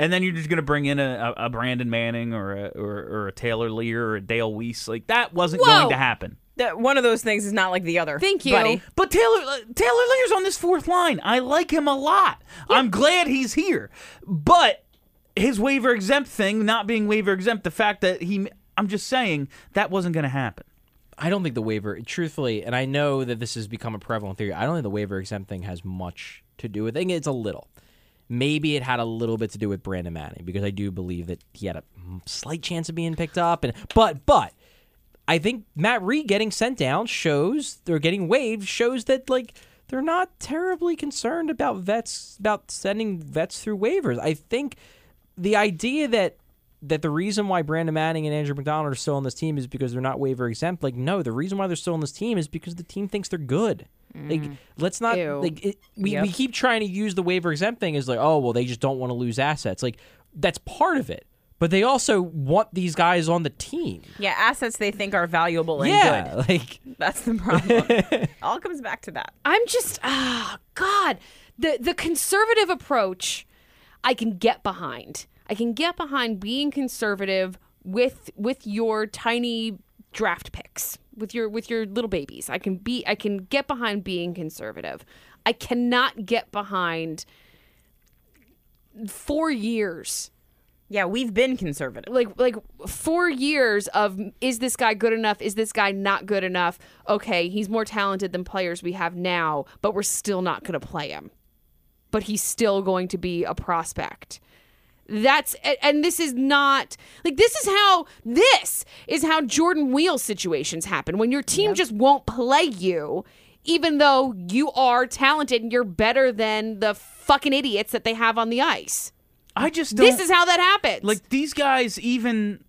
And then you're just going to bring in a, a, a Brandon Manning or a, or, or a Taylor Leier or a Dale Weise. Like, that wasn't
Whoa.
going to happen.
That one of those things is not like the other.
Thank you.
buddy.
But Taylor uh, Taylor Leier's on this fourth line. I like him a lot. I'm glad he's here. But his waiver exempt thing, not being waiver exempt, the fact that he, I'm just saying that wasn't going to happen.
I don't think the waiver, truthfully, and I know that this has become a prevalent theory. I don't think the waiver exempt thing has much to do with it. I think it's a little. Maybe it had a little bit to do with Brandon Manning because I do believe that he had a slight chance of being picked up. And but but I think Matt Read getting sent down shows they're getting waived shows that like they're not terribly concerned about vets about sending vets through waivers. I think the idea that that the reason why Brandon Manning and Andrew MacDonald are still on this team is because they're not waiver exempt. Like, no, the reason why they're still on this team is because the team thinks they're good. Like, let's not
Ew.
like it, we
Yep.
we keep trying to use the waiver exempt thing as like, oh well, they just don't want to lose assets. Like, that's part of it, but they also want these guys on the team.
Yeah, assets they think are valuable and
yeah,
good.
like
That's the problem. All comes back to that.
I'm just ah God. The the conservative approach I can get behind. I can get behind being conservative with with your tiny draft picks, with your with your little babies. I can be I can get behind being conservative. I cannot get behind 4 years
Yeah, we've been conservative.
like like four years of is this guy good enough? Is this guy not good enough? Okay, he's more talented than players we have now, but we're still not going to play him. But he's still going to be a prospect. That's and this is not like this is how this is how Jordan Weal situations happen when your team just won't play you even though you are talented and you're better than the fucking idiots that they have on the ice.
I just don't.
This is how that happens.
like these guys even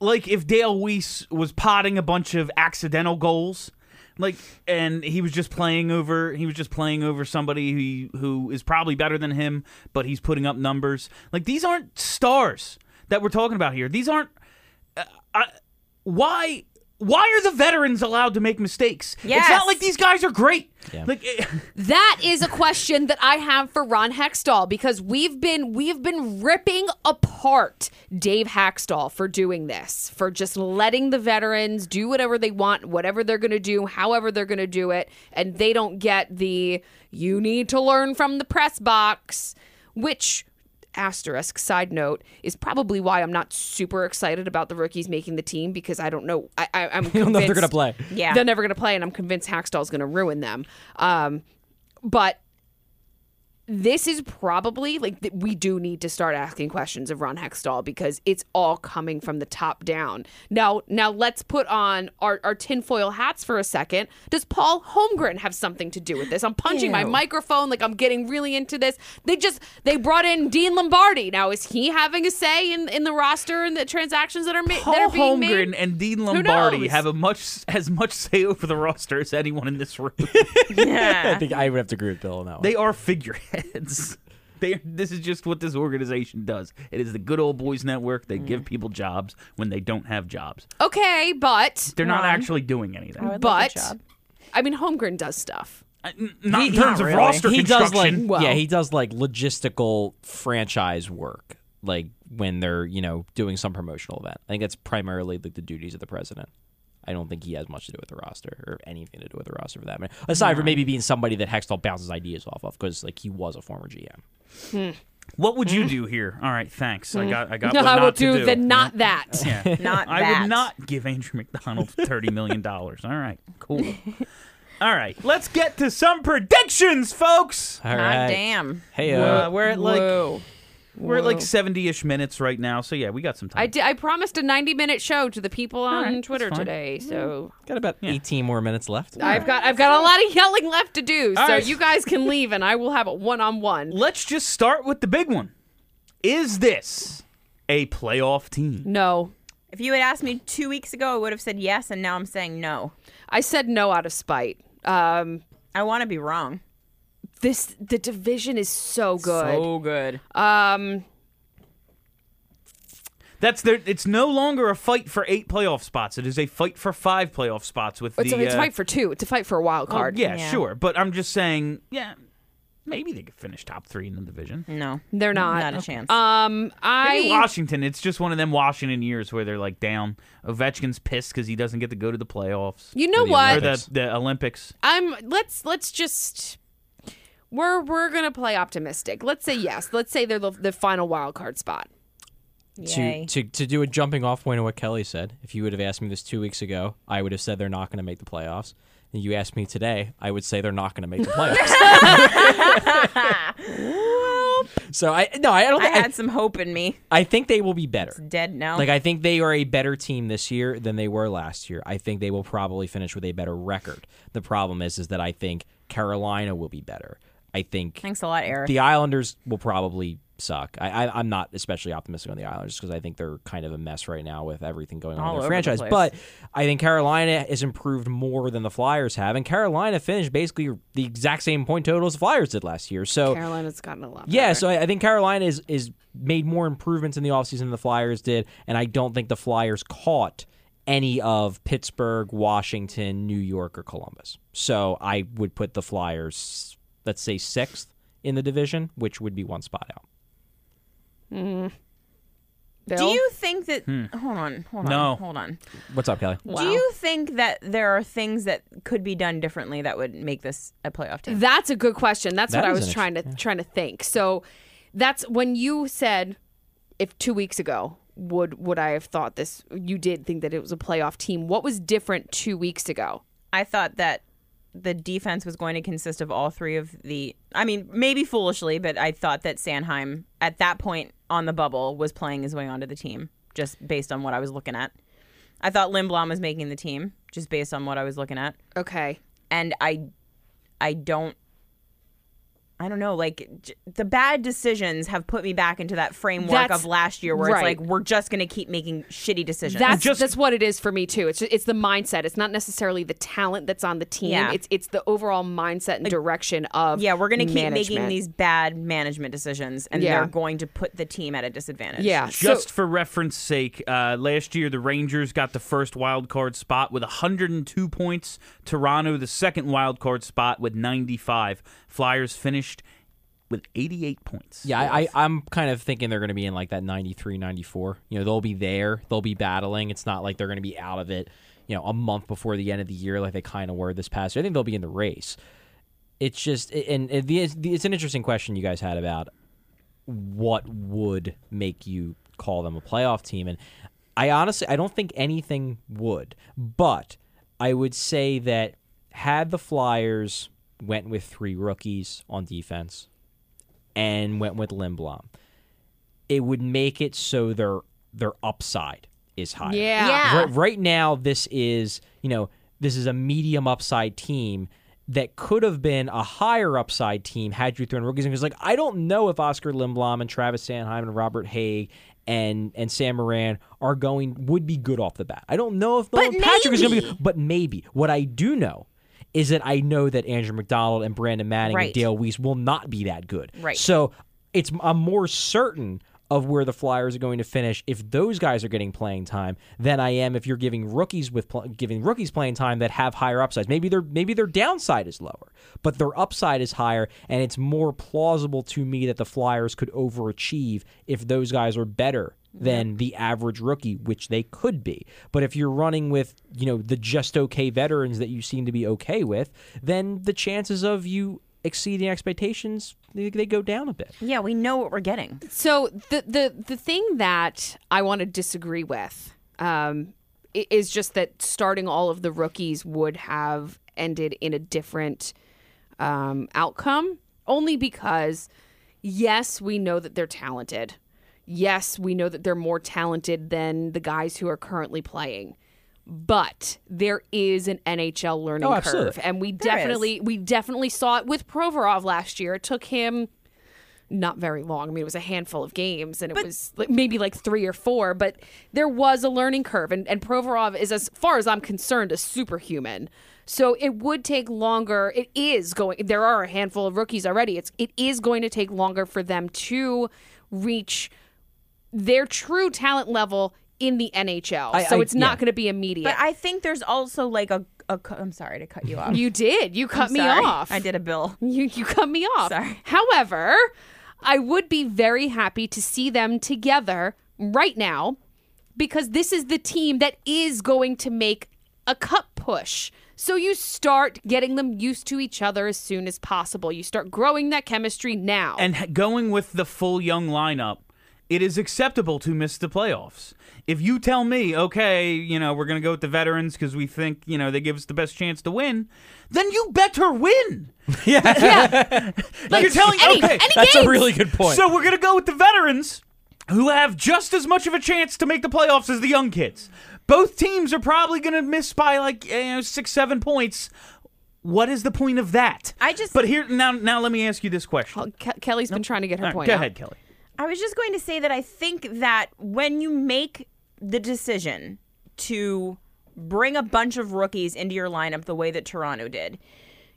like if Dale Weise was potting a bunch of accidental goals like and he was just playing over he was just playing over somebody who who is probably better than him but he's putting up numbers. Like these aren't stars that we're talking about here. These aren't uh, I, why why are the veterans allowed to make mistakes? It's not like these guys are great. Like eh,
That is a question that I have for Ron Hextall because we've been we've been ripping apart Dave Hakstol for doing this, for just letting the veterans do whatever they want, whatever they're going to do, however they're going to do it, and they don't get the you need to learn from the press box, which asterisk side note is probably why I'm not super excited about the rookies making the team because I don't know I, I, I'm
don't know if they're gonna play.
Yeah.
they're never going to play, and I'm convinced Hakstol's going to ruin them. Um, but this is probably like th- we do need to start asking questions of Ron Hextall because it's all coming from the top down. Now, now let's put on our, our tinfoil hats for a second. Does Paul Holmgren have something to do with this? I'm punching my microphone like I'm getting really into this. They just they brought in Dean Lombardi. Now, is he having a say in in the roster and the transactions that are made? that
Paul
are being
Holmgren
made?
and Dean Lombardi
knows?
have a much as much say over the roster as anyone in this room.
Yeah, I
think I would have to agree with Bill on that one.
they are figureheads. They, this is just what this organization does. It is the good old boys network. They
Mm.
give people jobs when they don't have jobs.
Okay, but
They're not
Ron.
actually doing anything.
I would
but
like a job.
I mean, Holmgren does stuff.
Uh, n- not
He-
in terms
not
of
really.
roster
he does like
construction.
Well-
yeah he does like logistical franchise work like when they're you know doing some promotional event i think that's primarily like the duties of the president i don't think he has much to do with the roster or anything to do with the roster for that matter aside from maybe being somebody that hextall bounces ideas off of because like he was a former gm
What would you do here? All right, thanks. I got I got
No,
what
I
not
will
to
do the not that.
Yeah.
Not
I
that.
would not give Andrew MacDonald thirty million dollars. All right, cool. All right, let's get to some predictions, folks.
all
God
right
damn.
hey
Uh,
uh,
we're at like
Whoa.
We're at like seventy-ish minutes right now, so yeah, we got some time.
I, di- I promised a 90 minute show to the people on
right, that's
Twitter
fine.
today, so
got about 18 more minutes left
I've got I've got a lot of yelling left to do.
All
so
right.
you guys can leave, and I will have a one on one.
Let's just start with the big one. Is this a playoff team?
No,
If you had asked me two weeks ago, I would have said yes, and now I'm saying no.
I said no out of spite. Um,
I want to be wrong.
This the division is so good.
So good.
um,
That's there. It's no longer a fight for eight playoff spots. It is a fight for five playoff spots with
it's,
the.
a, it's a
uh,
fight for two. It's a fight for a wild
well,
card.
yeah,
Yeah.
sure. But I'm just saying, yeah, maybe they could finish top three in the division.
No.
They're not.
Not a chance.
Um,
Maybe
I
Washington. It's just one of them Washington years where they're like down. Ovechkin's pissed because he doesn't get to go to the playoffs
you know
the
what?
or the the Olympics.
I'm let's let's just we're we're gonna play optimistic. Let's say yes. Let's say they're the, the final wild card spot.
Yay.
to, to to do a jumping off point of what Kelly said, if you would have asked me this two weeks ago, I would have said they're not going to make the playoffs. And you asked me today, I would say they're not going to make the playoffs. so I no, I don't.
I
Think, I,
had some hope in me.
I think they will be better.
Dead now.
Like I think they are a better team this year than they were last year. I think they will probably finish with a better record. The problem is, is that I think Carolina will be better. I think
Thanks a lot, Eric.
the Islanders will probably suck. I, I I'm not especially optimistic on the Islanders because I think they're kind of a mess right now with everything going on
All
in their franchise.
place.
But I think Carolina has improved more than the Flyers have, and Carolina finished basically the exact same point total as the Flyers did last year. So
Carolina's gotten a lot.
yeah,
better.
so I, I think Carolina is is made more improvements in the offseason than the Flyers did, and I don't think the Flyers caught any of Pittsburgh, Washington, New York, or Columbus. So I would put the Flyers, let's say sixth in the division, which would be one spot out. Mm.
Do
Bill?
you think that? Hmm. Hold on. Hold on.
No.
Hold on.
What's up, Kelly?
Do you think that there are things that could be done differently that would make this a playoff team?
That's a good question. That's
That
what I was trying to trying to think. So that's when you said if 2 weeks ago would would I have thought this you did think that it was a playoff team. What was different 2 weeks ago?
I thought that the defense was going to consist of all three of the. I mean, maybe foolishly, but I thought that Sanheim at that point on the bubble was playing his way onto the team, just based on what I was looking at. I thought Lindblom was making the team, just based on what I was looking at,
Okay.
and I, I don't. I don't know, like j- the bad decisions have put me back into that framework
That's-
of last year where
right.
it's like we're just going to keep making shitty decisions.
That's
Just-
that's what it is for me too. It's just, it's the mindset. It's not necessarily the talent that's on the team.
Yeah.
It's it's the overall mindset and direction of
Yeah, we're going to keep making these bad management decisions, and
Yeah.
they're going to put the team at a disadvantage.
Yeah.
Just
so,
for reference sake, uh, last year the Rangers got the first wild card spot with 102 points. Toronto the second wild card spot with 95. Flyers finished with 88 points.
Yeah, I, I, I'm kind of thinking they're going to be in like that 93, 94. You know, they'll be there. They'll be battling. It's not like they're going to be out of it, you know, a month before the end of the year like they kind of were this past year. I think they'll be in the race. It's just, and and it's an interesting question you guys had about what would make you call them a playoff team. And I honestly, I don't think anything would. But I would say that had the Flyers went with three rookies on defense, and went with Lindblom, it would make it so their their upside is higher.
Yeah.
Yeah.
Right, right now, this is you know this is a medium upside team that could have been a higher upside team had you thrown rookies in. Because like I don't know if Oskar Lindblom and Travis Sanheim and Robert Hagg and and Sam Morin are going would be good off the bat. I don't know if
But
Nolan Patrick is going to be, but maybe. What I do know is that I know that Andrew MacDonald and Brandon Manning
Right.
and Dale Weise will not be that good.
Right.
So it's I'm more certain of where the Flyers are going to finish if those guys are getting playing time than I am if you're giving rookies with pl- giving rookies playing time that have higher upsides. Maybe their maybe their downside is lower, but their upside is higher, and it's more plausible to me that the Flyers could overachieve if those guys are better than the average rookie, which they could be. But if you're running with, you know, the just okay veterans that you seem to be okay with, then the chances of you exceeding expectations they, they go down a bit.
Yeah, we know what we're getting.
So the the the thing that I want to disagree with um, is just that starting all of the rookies would have ended in a different um, outcome. Only because, yes, we know that they're talented. Yes, we know that they're more talented than the guys who are currently playing. But there is an NHL learning
Oh,
curve, and we
There is.
definitely we definitely saw it with Provorov last year. It took him not very long. I mean, it was a handful of games, and it was like, maybe like three or four. But there was a learning curve, and, and Provorov is, as far as I'm concerned, a superhuman. So it would take longer. It is going. There are a handful of rookies already. It's it is going to take longer for them to reach their true talent level in the NHL.
I-
so
I-
it's not
yeah.
going to be immediate.
But I think there's also like a. a cu- I'm sorry to cut you off.
you did. You cut
I'm
me
sorry.
off.
I did a bill.
You you cut me off.
Sorry.
However, I would be very happy to see them together right now because this is the team that is going to make a cup push. So you start getting them used to each other as soon as possible. You start growing that chemistry now.
and going with the full young lineup, it is acceptable to miss the playoffs. If you tell me, okay, you know, we're going to go with the veterans because we think, you know, they give us the best chance to win, then you better win.
yeah.
Like you're telling
any,
okay,
any
That's a really good point.
So we're going to go with the veterans who have just as much of a chance to make the playoffs as the young kids. Both teams are probably going to miss by like you know, 6 7 points. What is the point of that?
I just-
But here now now let me ask you this question.
Ke- Kelly's been trying to get her
All right,
point.
go
out.
ahead, Kelly.
I was just going to say that I think that when you make the decision to bring a bunch of rookies into your lineup the way that Toronto did,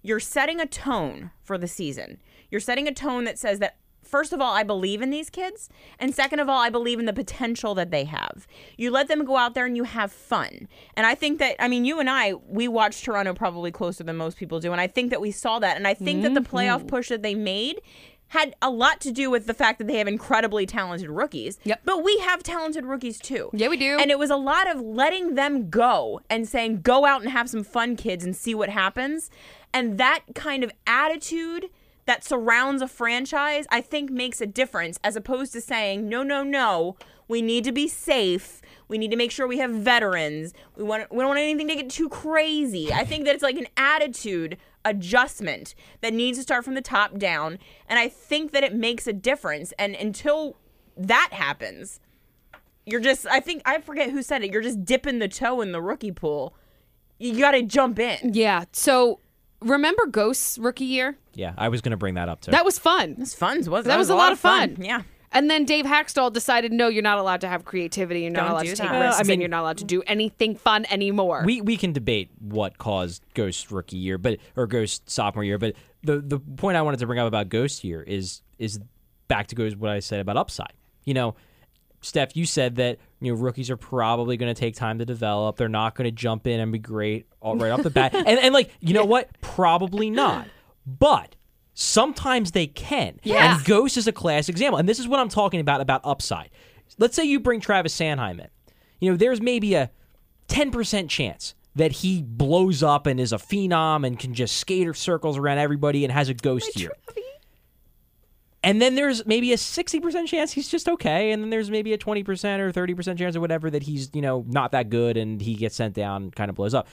you're setting a tone for the season. You're setting a tone that says that first of all, I believe in these kids, and second of all, I believe in the potential that they have. You let them go out there and you have fun. And I think that I mean, you and I, we watch Toronto probably closer than most people do, and I think that we saw that. And I think that the mm-hmm. playoff push that they made had a lot to do with the fact that they have incredibly talented rookies.
Yep.
But we have talented rookies too.
Yeah, we do.
And it was a lot of letting them go and saying, go out and have some fun, kids, and see what happens. And that kind of attitude that surrounds a franchise, I think makes a difference as opposed to saying, no, no, no, we need to be safe. We need to make sure we have veterans. We want we don't want anything to get too crazy. I think that it's like an attitude adjustment that needs to start from the top down. And I think that it makes a difference. And until that happens, you're just I think I forget who said it. You're just dipping the toe in the rookie pool. You got to jump in.
Yeah. So remember Ghost's rookie year?
Yeah, I was going to bring that up too.
That was fun.
It's fun. Was
That, was, a lot, of fun.
Yeah.
And then Dave Hakstol decided, no, you're not allowed to have creativity. You're not
Don't
allowed
do
to take
that.
risks.
I mean-
and you're not allowed to do anything fun anymore.
we we can debate what caused Ghost rookie year, but or Ghost sophomore year, but the the point I wanted to bring up about Ghost here is is back to goes what I said about upside. You know, Steph, you said that you know rookies are probably going to take time to develop. They're not going to jump in and be great all right off the bat. And and like you know what, probably not. But sometimes they can.
Yeah.
And Ghost is a class example. And this is what I'm talking about about upside. Let's say you bring Travis Sanheim in. You know, there's maybe a 10% chance that he blows up and is a phenom and can just skater circles around everybody and has a ghost year. And then there's maybe a 60% chance he's just okay. And then there's maybe a 20% or 30% chance or whatever that he's, you know, not that good and he gets sent down kind of blows up.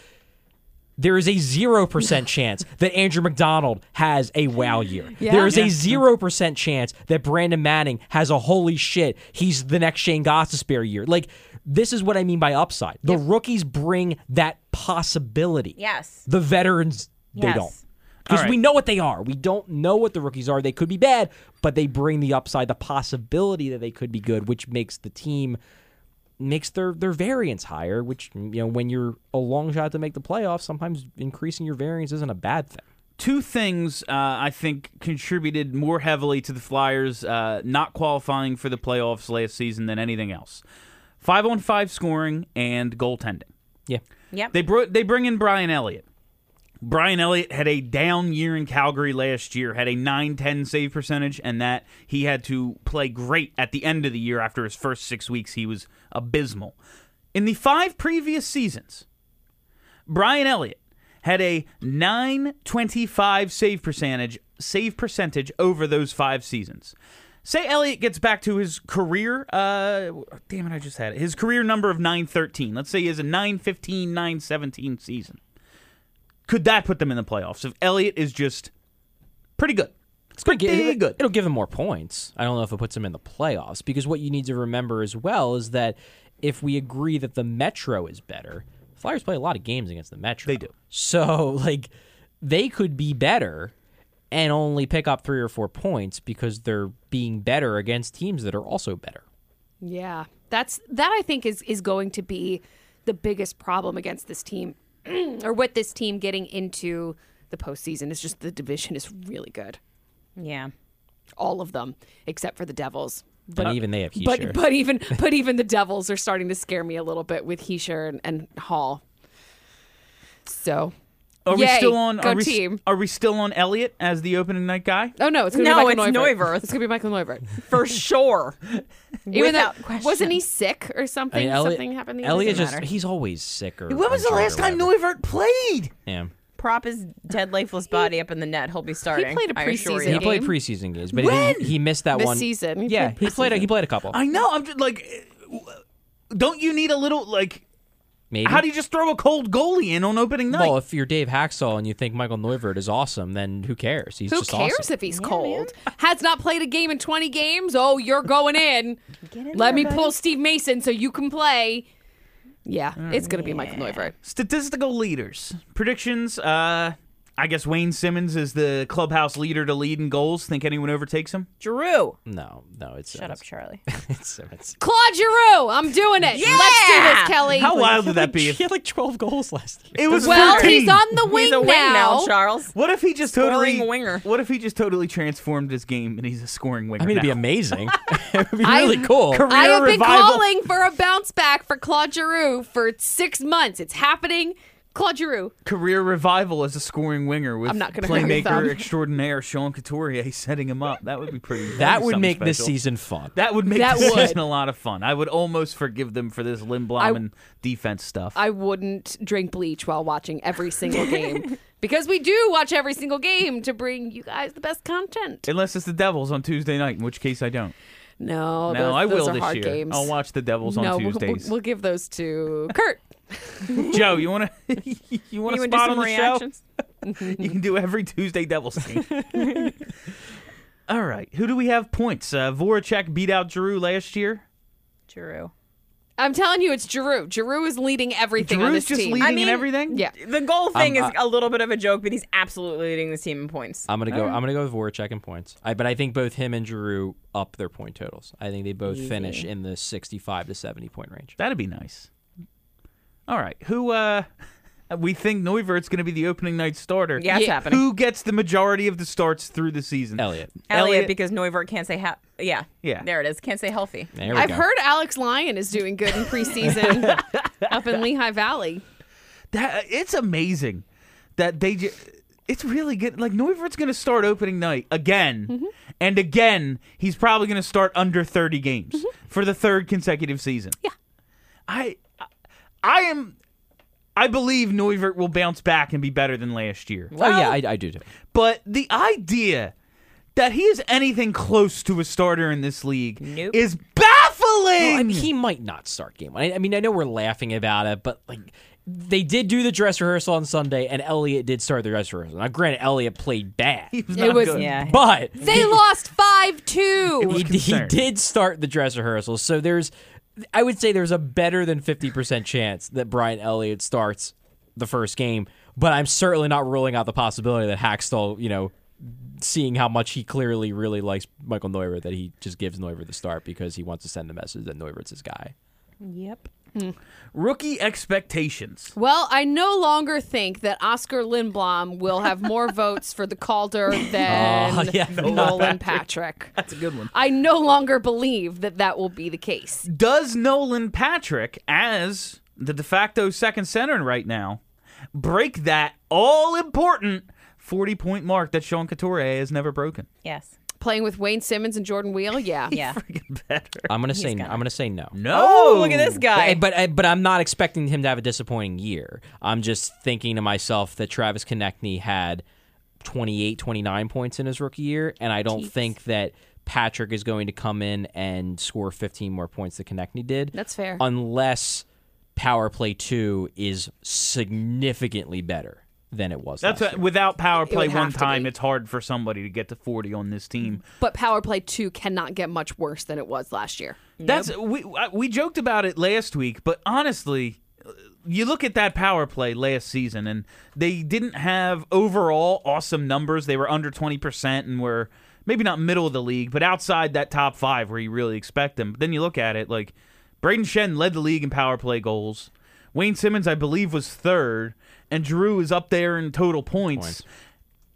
There is a 0% chance that Andrew MacDonald has a wow year.
Yeah.
There is
Yeah.
a 0% chance that Brandon Manning has a holy shit, he's the next Shane Gostisbehere year. Like, this is what I mean by upside. The rookies bring that possibility.
Yes.
The veterans, they
Yes.
don't. Because
All right.
we know what they are. We don't know what the rookies are. They could be bad, but they bring the upside, the possibility that they could be good, which makes the team makes their their variance higher. Which you know, when you're a long shot to make the playoffs, sometimes increasing your variance isn't a bad thing.
two things uh, I think contributed more heavily to the Flyers uh, not qualifying for the playoffs last season than anything else. Five on five scoring and goaltending.
Yeah,
Yep.
They br- they bring in Brian Elliott. Brian Elliott had a down year in Calgary last year, had a 9-10 save percentage, and that he had to play great at the end of the year after his first six weeks. He was abysmal. In the five previous seasons, Brian Elliott had a 925 save percentage save percentage over those five seasons. Say Elliott gets back to his career uh damn it I just had it. His career number of 913. Let's say he has a 915 917 season. Could that put them in the playoffs if Elliott is just pretty good? It's
It'll
pretty
it'll-
good.
It'll give them more points. I don't know if it puts them in the playoffs because what you need to remember as well is that if we agree that the Metro is better, Flyers play a lot of games against the Metro.
They do.
So like they could be better and only pick up three or four points because they're being better against teams that are also better.
Yeah, that's that. I think is is going to be the biggest problem against this team, or with this team getting into the postseason. Is just the division is really good.
Yeah.
All of them except for the Devils.
But uh, even they have Hischier.
But but even but even the Devils are starting to scare me a little bit with Hischier and, and Hall. So,
Are we still on
go
are we,
team.
are we still on Elliott as the opening night guy?
oh no, it's gonna
No,
be Michael
it's
Neuvirth.
Neuvirth.
It's gonna be Michael Neuvirth.
For sure.
Even though
Without question.
wasn't he sick or something?
I mean, Elliott,
something happened. The Elliott
just
matter.
he's always sick or
When was the last time
whatever.
Neuvirth played?
Yeah.
Prop his dead, lifeless body up in the net. He'll be starting.
He played a preseason
you.
He played
game.
preseason games, but
When?
he, he missed that
This
one
season. He
yeah,
played
he played. A, he played a couple.
I know. I'm just like, don't you need a little like?
Maybe.
How do you just throw a cold goalie in on opening night?
Well, if you're Dave Hakstol and you think Michael Neuvirth is awesome, then who cares? He's
Who
just
cares
awesome.
if he's cold? Has not played a game in 20 games. Oh, you're going in.
in
Let
there,
me
buddy.
pull Steve Mason so you can play. Yeah, it's going to be Michael Neuvirth.
Statistical leaders predictions. Uh, I guess Wayne Simmonds is the clubhouse leader to lead in goals. Think anyone overtakes him?
Drew.
No, no, it's
Shut up, Charlie.
it's Simmonds.
Claude Giroux, I'm doing it. Yeah! Let's do this, Kelly.
How wild
He
would that
like-
be?
He had like 12 goals last year.
it was
well,
14.
he's on the wing
He's a wing
now.
now, Charles.
What if he just totally
winger.
What if he just totally transformed his game and he's a scoring winger?
I mean, it'd be
now?
amazing. it would be
I-
really cool.
Career
I have been
revival.
calling for a bounce back for Claude Giroux for six months. It's happening. Claude Giroux.
career revival as a scoring winger with
I'm not gonna
playmaker extraordinaire Sean Couturier setting him up. That would be pretty. that'd
that would
something
make this season fun.
That would make
That
this
would.
season a lot of fun. I would almost forgive them for this Lindblom and defense stuff.
I wouldn't drink bleach while watching every single game because we do watch every single game to bring you guys the best content.
Unless it's the Devils on Tuesday night, in which case I don't.
No,
no,
those,
I
those
will
are
this year.
games.
I'll watch the Devils
no,
on
we'll- we'll,
Tuesdays.
we'll give those to Kurt.
Joe, you want to you want to
would do
spot
some
on the
reactions?
show? you can do every Tuesday Devils team. All right, who do we have points? Uh, Voracek beat out Giroux last year.
Drew.
I'm telling you, it's Giroux. Giroux is leading everything on this
just
team.
leading
I
in
mean-
everything.
yeah,
The goal thing
Um,
is a little bit of a joke, but he's absolutely leading this team in points.
I'm gonna go. I'm gonna go with Voracek in points. I, but I think both him and Giroux up their point totals. I think they both finish in the 65 to 70 point range.
That'd be nice. All right, who? uh We think Neuvirth's going to be the opening night starter.
Yeah, it's happening.
Who gets the majority of the starts through the season?
Elliott.
Elliott,
Elliott-
because Neuvirth can't say ha- yeah.
Yeah.
There it is. Can't say healthy.
There we
I've
go.
heard Alex Lyon is doing good in preseason up in Lehigh Valley.
That it's amazing that they. Ju- it's really good. Like Neuvirth's going to start opening night again,
Mm-hmm.
and again. He's probably going to start under thirty games for the third consecutive season.
Mm-hmm. Yeah.
I, I am. I believe Neuvirth will bounce back and be better than last year.
oh yeah, I, I do too.
But the idea that he is anything close to a starter in this league
Nope.
is baffling.
Well, I mean, he might not start game one. I, I mean, I know we're laughing about it, but like, they did do the dress rehearsal on Sunday, and Elliott did start the dress rehearsal. Now, granted, Elliott played bad,
He was
It
not
was-
good.
Yeah.
but
They lost five two.
he, he
concerned.
did start the dress rehearsal. So there's, I would say there's a better than 50% chance that Brian Elliott starts the first game, but I'm certainly not ruling out the possibility that Hakstol, you know, seeing how much he clearly really likes Michael Neuvirth, that he just gives Neuvirth the start because he wants to send the message that Neuvirth's his guy.
Yep.
Rookie expectations.
Well, I no longer think that Oskar Lindblom will have more votes for the Calder oh, than
Oh, yeah,
Nolan Patrick.
That's a good one.
I no longer believe that that will be the case.
Does Nolan Patrick, as the de facto second center right now, break that all important 40 point mark that Sean Couturier has never broken?
Yes.
Playing with Wayne Simmonds and Jordan Weal, yeah.
Yeah.
Better.
I'm gonna say
gonna.
I'm gonna say no.
No.
Oh, look at this guy.
Hey, but I- uh, but I'm not expecting him to have a disappointing year. I'm just thinking to myself that Travis Konecny had 28, 29 points in his rookie year, and I don't
Jeez.
think that Patrick is going to come in and score 15 more points than Konechny did.
That's fair.
Unless Power Play Two is significantly better than it was.
That's
last
a,
year.
without power play one time. It's hard for somebody to get to 40 on this team.
But Power Play 2 cannot get much worse than it was last year.
That's we we joked about it last week, but honestly, you look at that power play last season, and they didn't have overall awesome numbers. They were under twenty percent and were maybe not middle of the league, but outside that top five where you really expect them. But then you look at it like Brayden Schenn led the league in power play goals. Wayne Simmonds, I believe, was third, and Drew is up there in total points.
Points.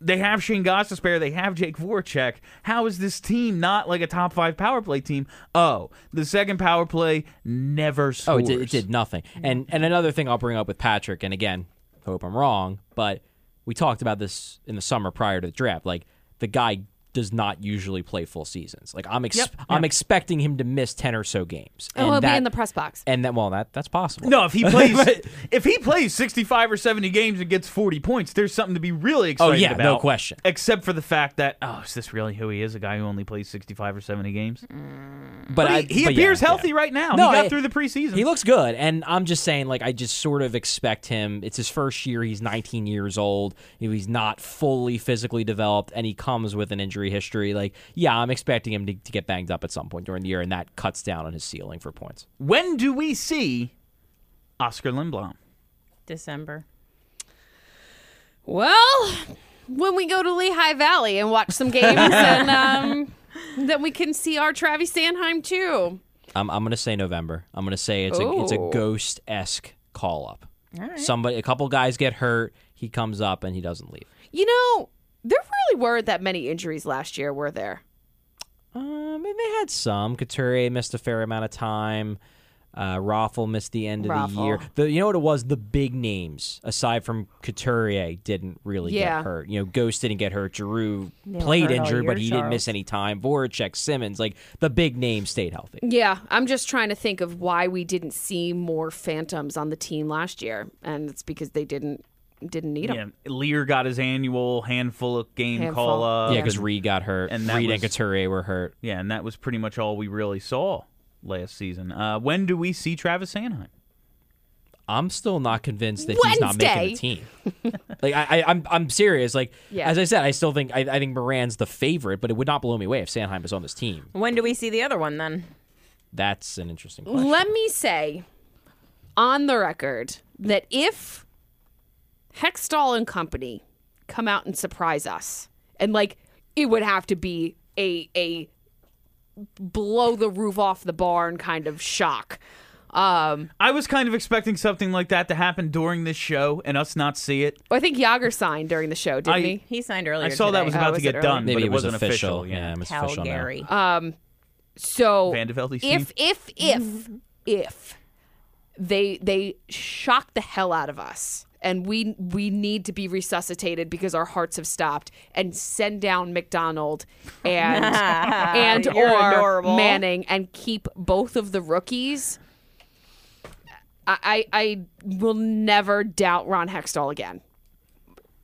They have Shane Goss to spare. They have Jake Voracek. How is this team not like a top five power play team? Oh, the second power play never
Oh, it did, it did nothing. And and another thing I'll bring up with Patrick, and again, hope I'm wrong, but we talked about this in the summer prior to the draft. Like the guy does not usually play full seasons. Like I'm ex-
Yep,
I'm
yep.
expecting him to miss ten or so games.
Oh, he'll
and
be in the press box.
and that well that that's possible.
No, if he plays, if he plays sixty-five or seventy games and gets forty points, there's something to be really
oh,
excited.
Oh yeah,
about.
no question.
Except for the fact that, oh, is this really who he is? A guy who only plays sixty-five or seventy games? Mm.
But,
But
I,
he, he
but
appears
yeah,
healthy
yeah.
right now.
No,
he got
I-
through the preseason.
He looks good, and I'm just saying, like, I just sort of expect him. It's his first year. He's 19 years old. He's not fully physically developed, and he comes with an injury history. Like, yeah, I'm expecting him to, to get banged up at some point during the year, and that cuts down on his ceiling for points.
when do we see Oskar Lindblom?
December.
Well, when we go to Lehigh Valley and watch some games, and um, then we can see our Travis Sanheim too.
I'm, I'm gonna say November. I'm gonna say it's a it's a ghost esque call up. Somebody, a couple guys get hurt. He comes up and he doesn't leave.
You know, there really weren't that many injuries last year, were there?
Um, and they had some. Couturier missed a fair amount of time. Uh, Raffl missed the end of the year. The you know what it was? The big names aside from Couturier didn't really
Yeah.
get hurt. You know, Ghost didn't get hurt. Giroux
were
played injured, but he didn't miss any time. Voracek, Simmonds, like the big names stayed healthy.
Yeah, I'm just trying to think of why we didn't see more phantoms on the team last year, and it's because they didn't didn't need them.
Yeah, Leier got his annual handful of game
Handful.
call up.
yeah, because
and-
Read got hurt.
and that
Read and
was-
Couturier were hurt.
yeah, and that was pretty much all we really saw last season. Uh, when do we see Travis Sanheim?
I'm still not convinced that he's not making the team. like I, I, I'm, I'm serious. Like
Yeah.
as I said, I still think I, I think Morin's the favorite, but it would not blow me away if Sanheim is on this team.
When do we see the other one then?
That's an interesting question.
Let me say on the record that if Hextall and company come out and surprise us, and like it would have to be a a blow the roof off the barn kind of shock. Um,
I was kind of expecting something like that to happen during this show and us not see it.
I think Jagr signed during the show, didn't
I-
he?
He signed earlier.
I saw that was
Oh,
about
was
to
it
get done,
Maybe
but
it was
wasn't
official.
Yeah.
Yeah, it was official now.
Calgary.
So
Van de Velde's
if if if if they they shock the hell out of us and we we need to be resuscitated because our hearts have stopped and send down MacDonald and and
You're
or
adorable.
Manning and keep both of the rookies. I, I I will never doubt Ron Hextall again.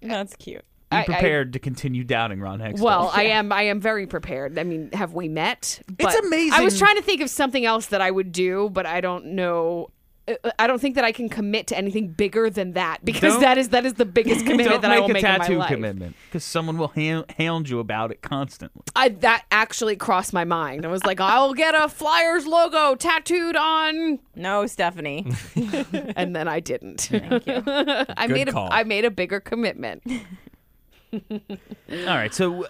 That's cute.
Be
I- I-
prepared to continue doubting Ron Hextall.
Well, I am. I am very prepared. I mean, have we met? But it's amazing. I was trying to think of something else that I would do, but I don't know Uh, I don't think that I can commit to anything bigger than that because
Don't-
that is that is the biggest commitment that I
make
will
a
make in my
tattoo
life.
commitment because someone will ha- hound you about it constantly.
I that actually crossed my mind. I was like, I'll get a Flyers logo tattooed on,
No, Stephanie.
and then I didn't.
Thank you.
I
Good
made
call.
I made a bigger commitment.
All right, so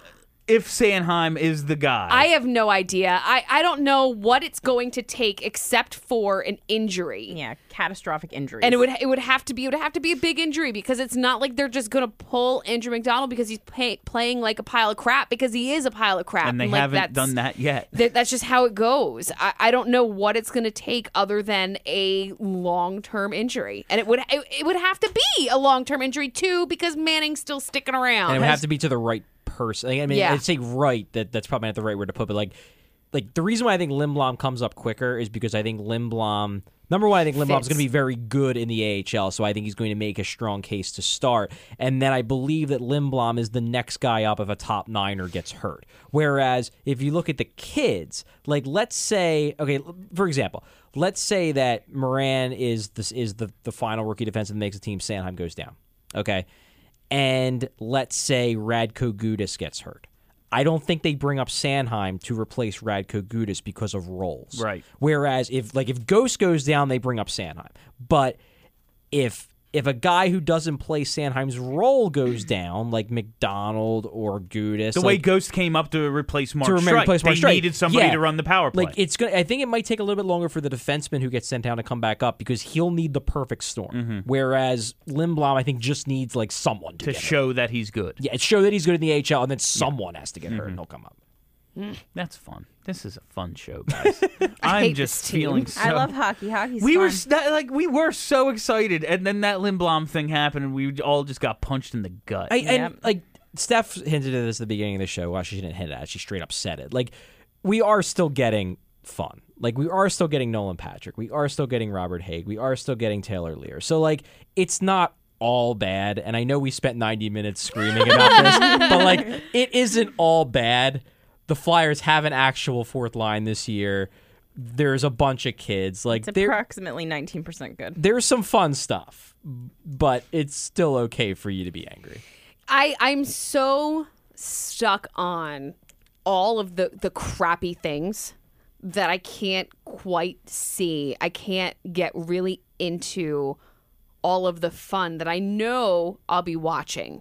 if Sanheim is the guy,
I have no idea. I, I don't know what it's going to take except for an injury.
Yeah, catastrophic injury.
And it would it would have to be it would have to be a big injury because it's not like they're just gonna pull Andrew MacDonald because he's pay, playing like a pile of crap because he is a pile of crap
and they
like,
haven't done that yet.
that- that's just how it goes. I, I don't know what it's going to take other than a long term injury, and it would it, it would have to be a long term injury too because Manning's still sticking around.
and it would have to be to the right person. Like, I mean,
Yeah.
I'd say right. That that's probably not the right word to put, but like, like the reason why I think Lindblom comes up quicker is because I think Lindblom. Number one, I think Lindblom's
Fits.
going to be very good in the AHL, so I think he's going to make a strong case to start. And then I believe that Lindblom is the next guy up if a top niner gets hurt. Whereas if you look at the kids, like let's say, okay, for example, let's say that Morin is this is the the final rookie defenseman that makes the team. Sanheim goes down. Okay and let's say Radko Gudas gets hurt. I don't think they bring up Sanheim to replace Radko Gudas because of roles.
Right.
Whereas if like if Ghost goes down, they bring up Sanheim. But if if a guy who doesn't play Sanheim's role goes down, like MacDonald or Gudas,
the way
like,
Ghost came up to replace Mark
to
Strike,
replace Mark
they
Strike.
needed somebody
Yeah.
to run the power play.
Like it's gonna. I think it might take a little bit longer for the defenseman who gets sent down to come back up because he'll need the perfect storm.
Mm-hmm.
Whereas Lindblom, I think, just needs like someone to,
to show that he's good.
Yeah, show that he's good in the AHL, and then someone has to get
Mm-hmm.
hurt and he'll come up. Mm.
That's fun. This is a fun show, guys. I'm just feeling so.
I love hockey. Hockey's
we
fun.
were s- that, like we were so excited, and then that Lindblom thing happened, and we all just got punched in the gut.
I,
Yep.
And like Steph hinted at this at the beginning of the show. Well, she didn't hint at it. She straight up said it. Like we are still getting fun. Like we are still getting Nolan Patrick. We are still getting Robert Hagg. We are still getting Taylor Leier. So like it's not all bad. And I know we spent 90 minutes screaming about this, but like it isn't all bad. The Flyers have an actual fourth line this year. There's a bunch of kids. Like
It's
there,
approximately 19% good.
there's some fun stuff, but it's still okay for you to be angry.
I I'm so stuck on all of the the crappy things that I can't quite see. I can't get really into all of the fun that I know I'll be watching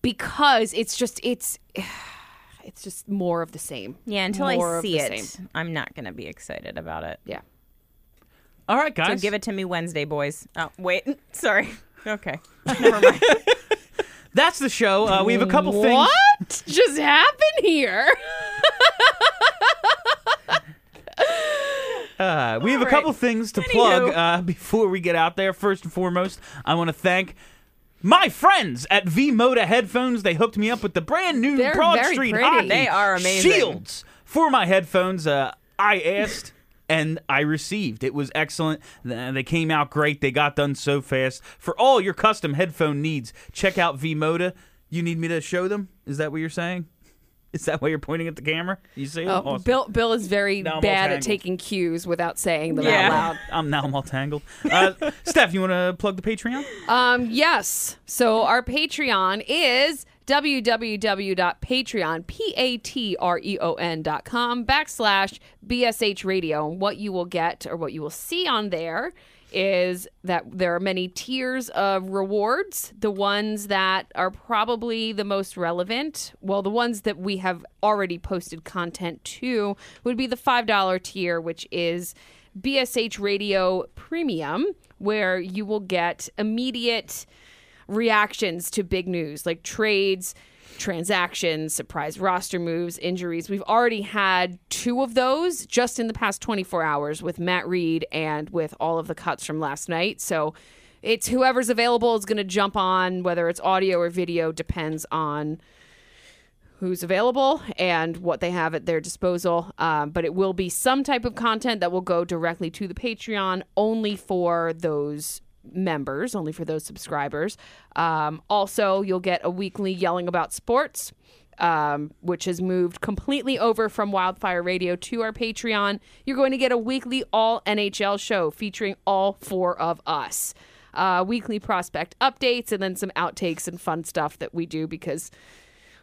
because it's just it's it's just more of the same.
Yeah, until
More
I see it,
same.
I'm not going to be excited about it.
Yeah.
all right,
So
guys.
give it to me Wednesday, boys. Oh, wait. Sorry. Okay. Never mind.
That's the show. Uh, we have a couple things.
What just happened here?
Uh, we have a couple things to plug uh, before we get out there. First and foremost, I want to thank my friends at V Moda headphones. They hooked me up with the brand new
They're
Broad
very
Street
pretty.
Hockey
They are amazing.
shields for my headphones. Uh, I asked. And I received. It was excellent. Th- They came out great. They got done so fast. For all your custom headphone needs, check out V Moda. You need me to show them? Is that what you're saying? Is that why you're pointing at the camera? You see?
Oh,
Awesome.
Bill Bill is very
Now
bad at taking cues without saying them
Yeah.
out loud.
I'm now I'm all tangled. Uh, Steph, you want to plug the Patreon?
Um, yes. So our Patreon is www.patreon, P-A-T-R-E-O-N dot com backslash BSH radio. And what you will get or what you will see on there is that there are many tiers of rewards. The ones that are probably the most relevant, well, the ones that we have already posted content to would be the $5 tier, which is BSH Radio Premium, where you will get immediate reactions to big news like trades, transactions, surprise roster moves, injuries. We've already had two of those just in the past 24 hours with Matt Read and with all of the cuts from last night. So it's whoever's available is going to jump on, whether it's audio or video, depends on who's available and what they have at their disposal. Um, but it will be some type of content that will go directly to the Patreon only for those members, only for those subscribers. Um, also, you'll get a weekly yelling about sports. um, which has moved completely over from Wildfire Radio to our Patreon, you're going to get a weekly all NHL show featuring all four of us. Uh, weekly prospect updates and then some outtakes and fun stuff that we do because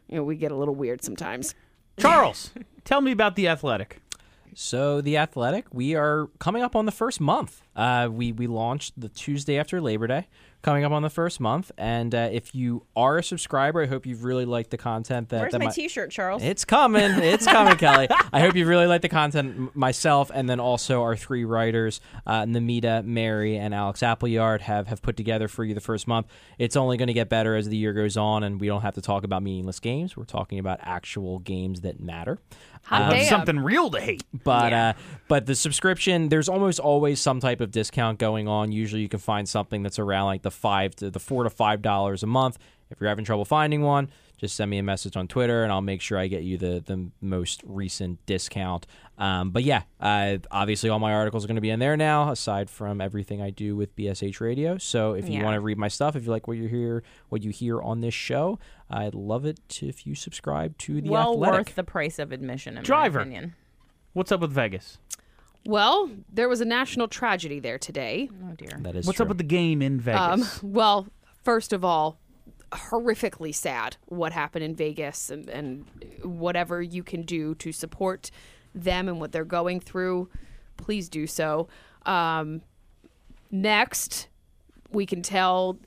you know we get a little weird sometimes.
Charles, tell me about the Athletic.
So the Athletic, we are coming up on the first month. Uh, we we launched the Tuesday after Labor Day, coming up on the first month. And uh, if you are a subscriber, I hope you've really liked the content that.
Where's
that
my T-shirt, Charles?
It's coming. It's coming, Kelly. I hope you really like the content myself, and then also our three writers, uh, Namita, Mary, and Alex Appleyard, have, have put together for you the first month. It's only going to get better as the year goes on, and we don't have to talk about meaningless games. We're talking about actual games that matter.
Hot damn.
Something real to hate.
But uh, but the subscription, there's almost always some type of discount going on. Usually, you can find something that's around like the five to the four to five dollars a month. If you're having trouble finding one, just send me a message on Twitter, and I'll make sure I get you the the most recent discount. Um, but yeah, uh, obviously, all my articles are going to be in there now, aside from everything I do with BSH Radio. So if you
Yeah.
want to read my stuff, if you like what you hear, what you hear on this show, I'd love it if you subscribe to the
well
Athletic.
worth the price of admission, in
Driver.
my opinion.
What's up with Vegas?
Well, there was a national tragedy there today.
Oh dear.
That is
What's
true.
up with the game in
Um,
Vegas?
well, first of all, horrifically sad what happened in Vegas and, and whatever you can do to support them and what they're going through, please do so. Um, next, we can tell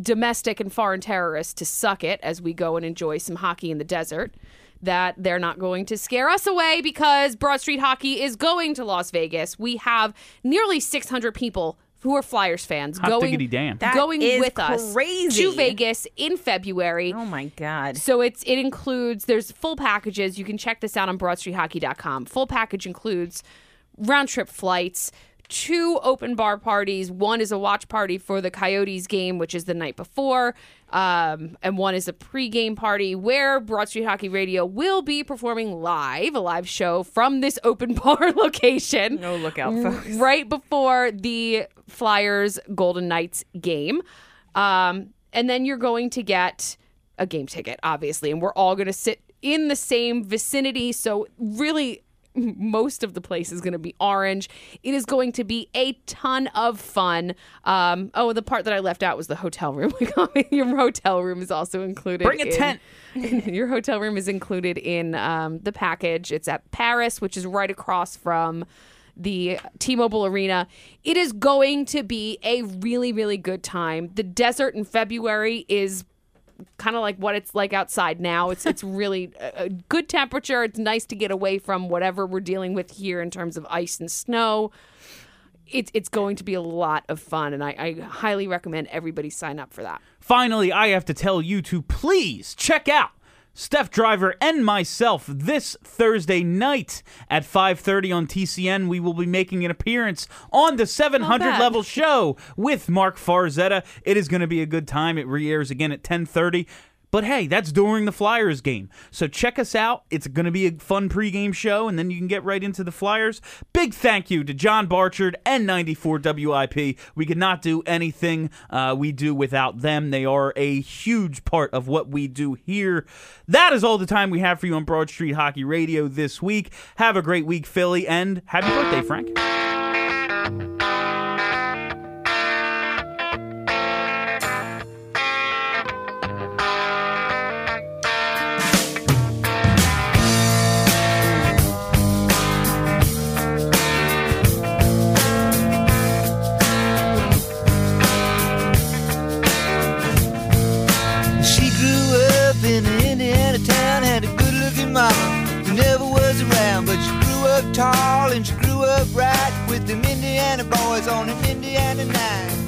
domestic and foreign terrorists to suck it as we go and enjoy some hockey in the desert. That they're not going to scare us away because Broad Street Hockey is going to Las Vegas. We have nearly 600 people who are Flyers fans
Hot
going
diggity damn.
That
going
is
with us
crazy.
to Vegas in February.
Oh my god.
So it's it includes there's full packages. You can check this out on broadstreethockey.com. Full package includes round trip flights, two open bar parties. One is a watch party for the Coyotes game, which is the night before, um, and one is a pregame party where Broad Street Hockey Radio will be performing live, a live show from this open bar location.
No lookout, folks.
Right before the Flyers Golden Knights game. Um, and then you're going to get a game ticket, obviously, and we're all going to sit in the same vicinity. So, really, most of the place is going to be orange. It is going to be a ton of fun. Um, oh, the part that I left out was the hotel room. Your hotel room is also included.
Bring a
in-
tent.
your hotel room is included in um, the package. It's at Paris, which is right across from the T-Mobile Arena. It is going to be a really, really good time. The desert in February is kind of like what it's like outside now. It's it's really a, a good temperature. It's nice to get away from whatever we're dealing with here in terms of ice and snow. It's it's going to be a lot of fun, and I, I highly recommend everybody sign up for that.
Finally, I have to tell you to please check out Steph Driver and myself this Thursday night at 5:30 on TCN. We will be making an appearance on the 700 level show with Marc Farzetta. It is going to be a good time. It re-airs again at 10:30. But hey, that's during the Flyers game. So check us out. It's going to be a fun pregame show, and then you can get right into the Flyers. Big thank you to John Barchard and 94 WIP. We could not do anything uh, we do without them. They are a huge part of what we do here. That is all the time we have for you on Broad Street Hockey Radio this week. Have a great week, Philly, and happy birthday, Frank.
Mama who never was around. But she grew up tall and she grew up right with them Indiana boys on an Indiana night.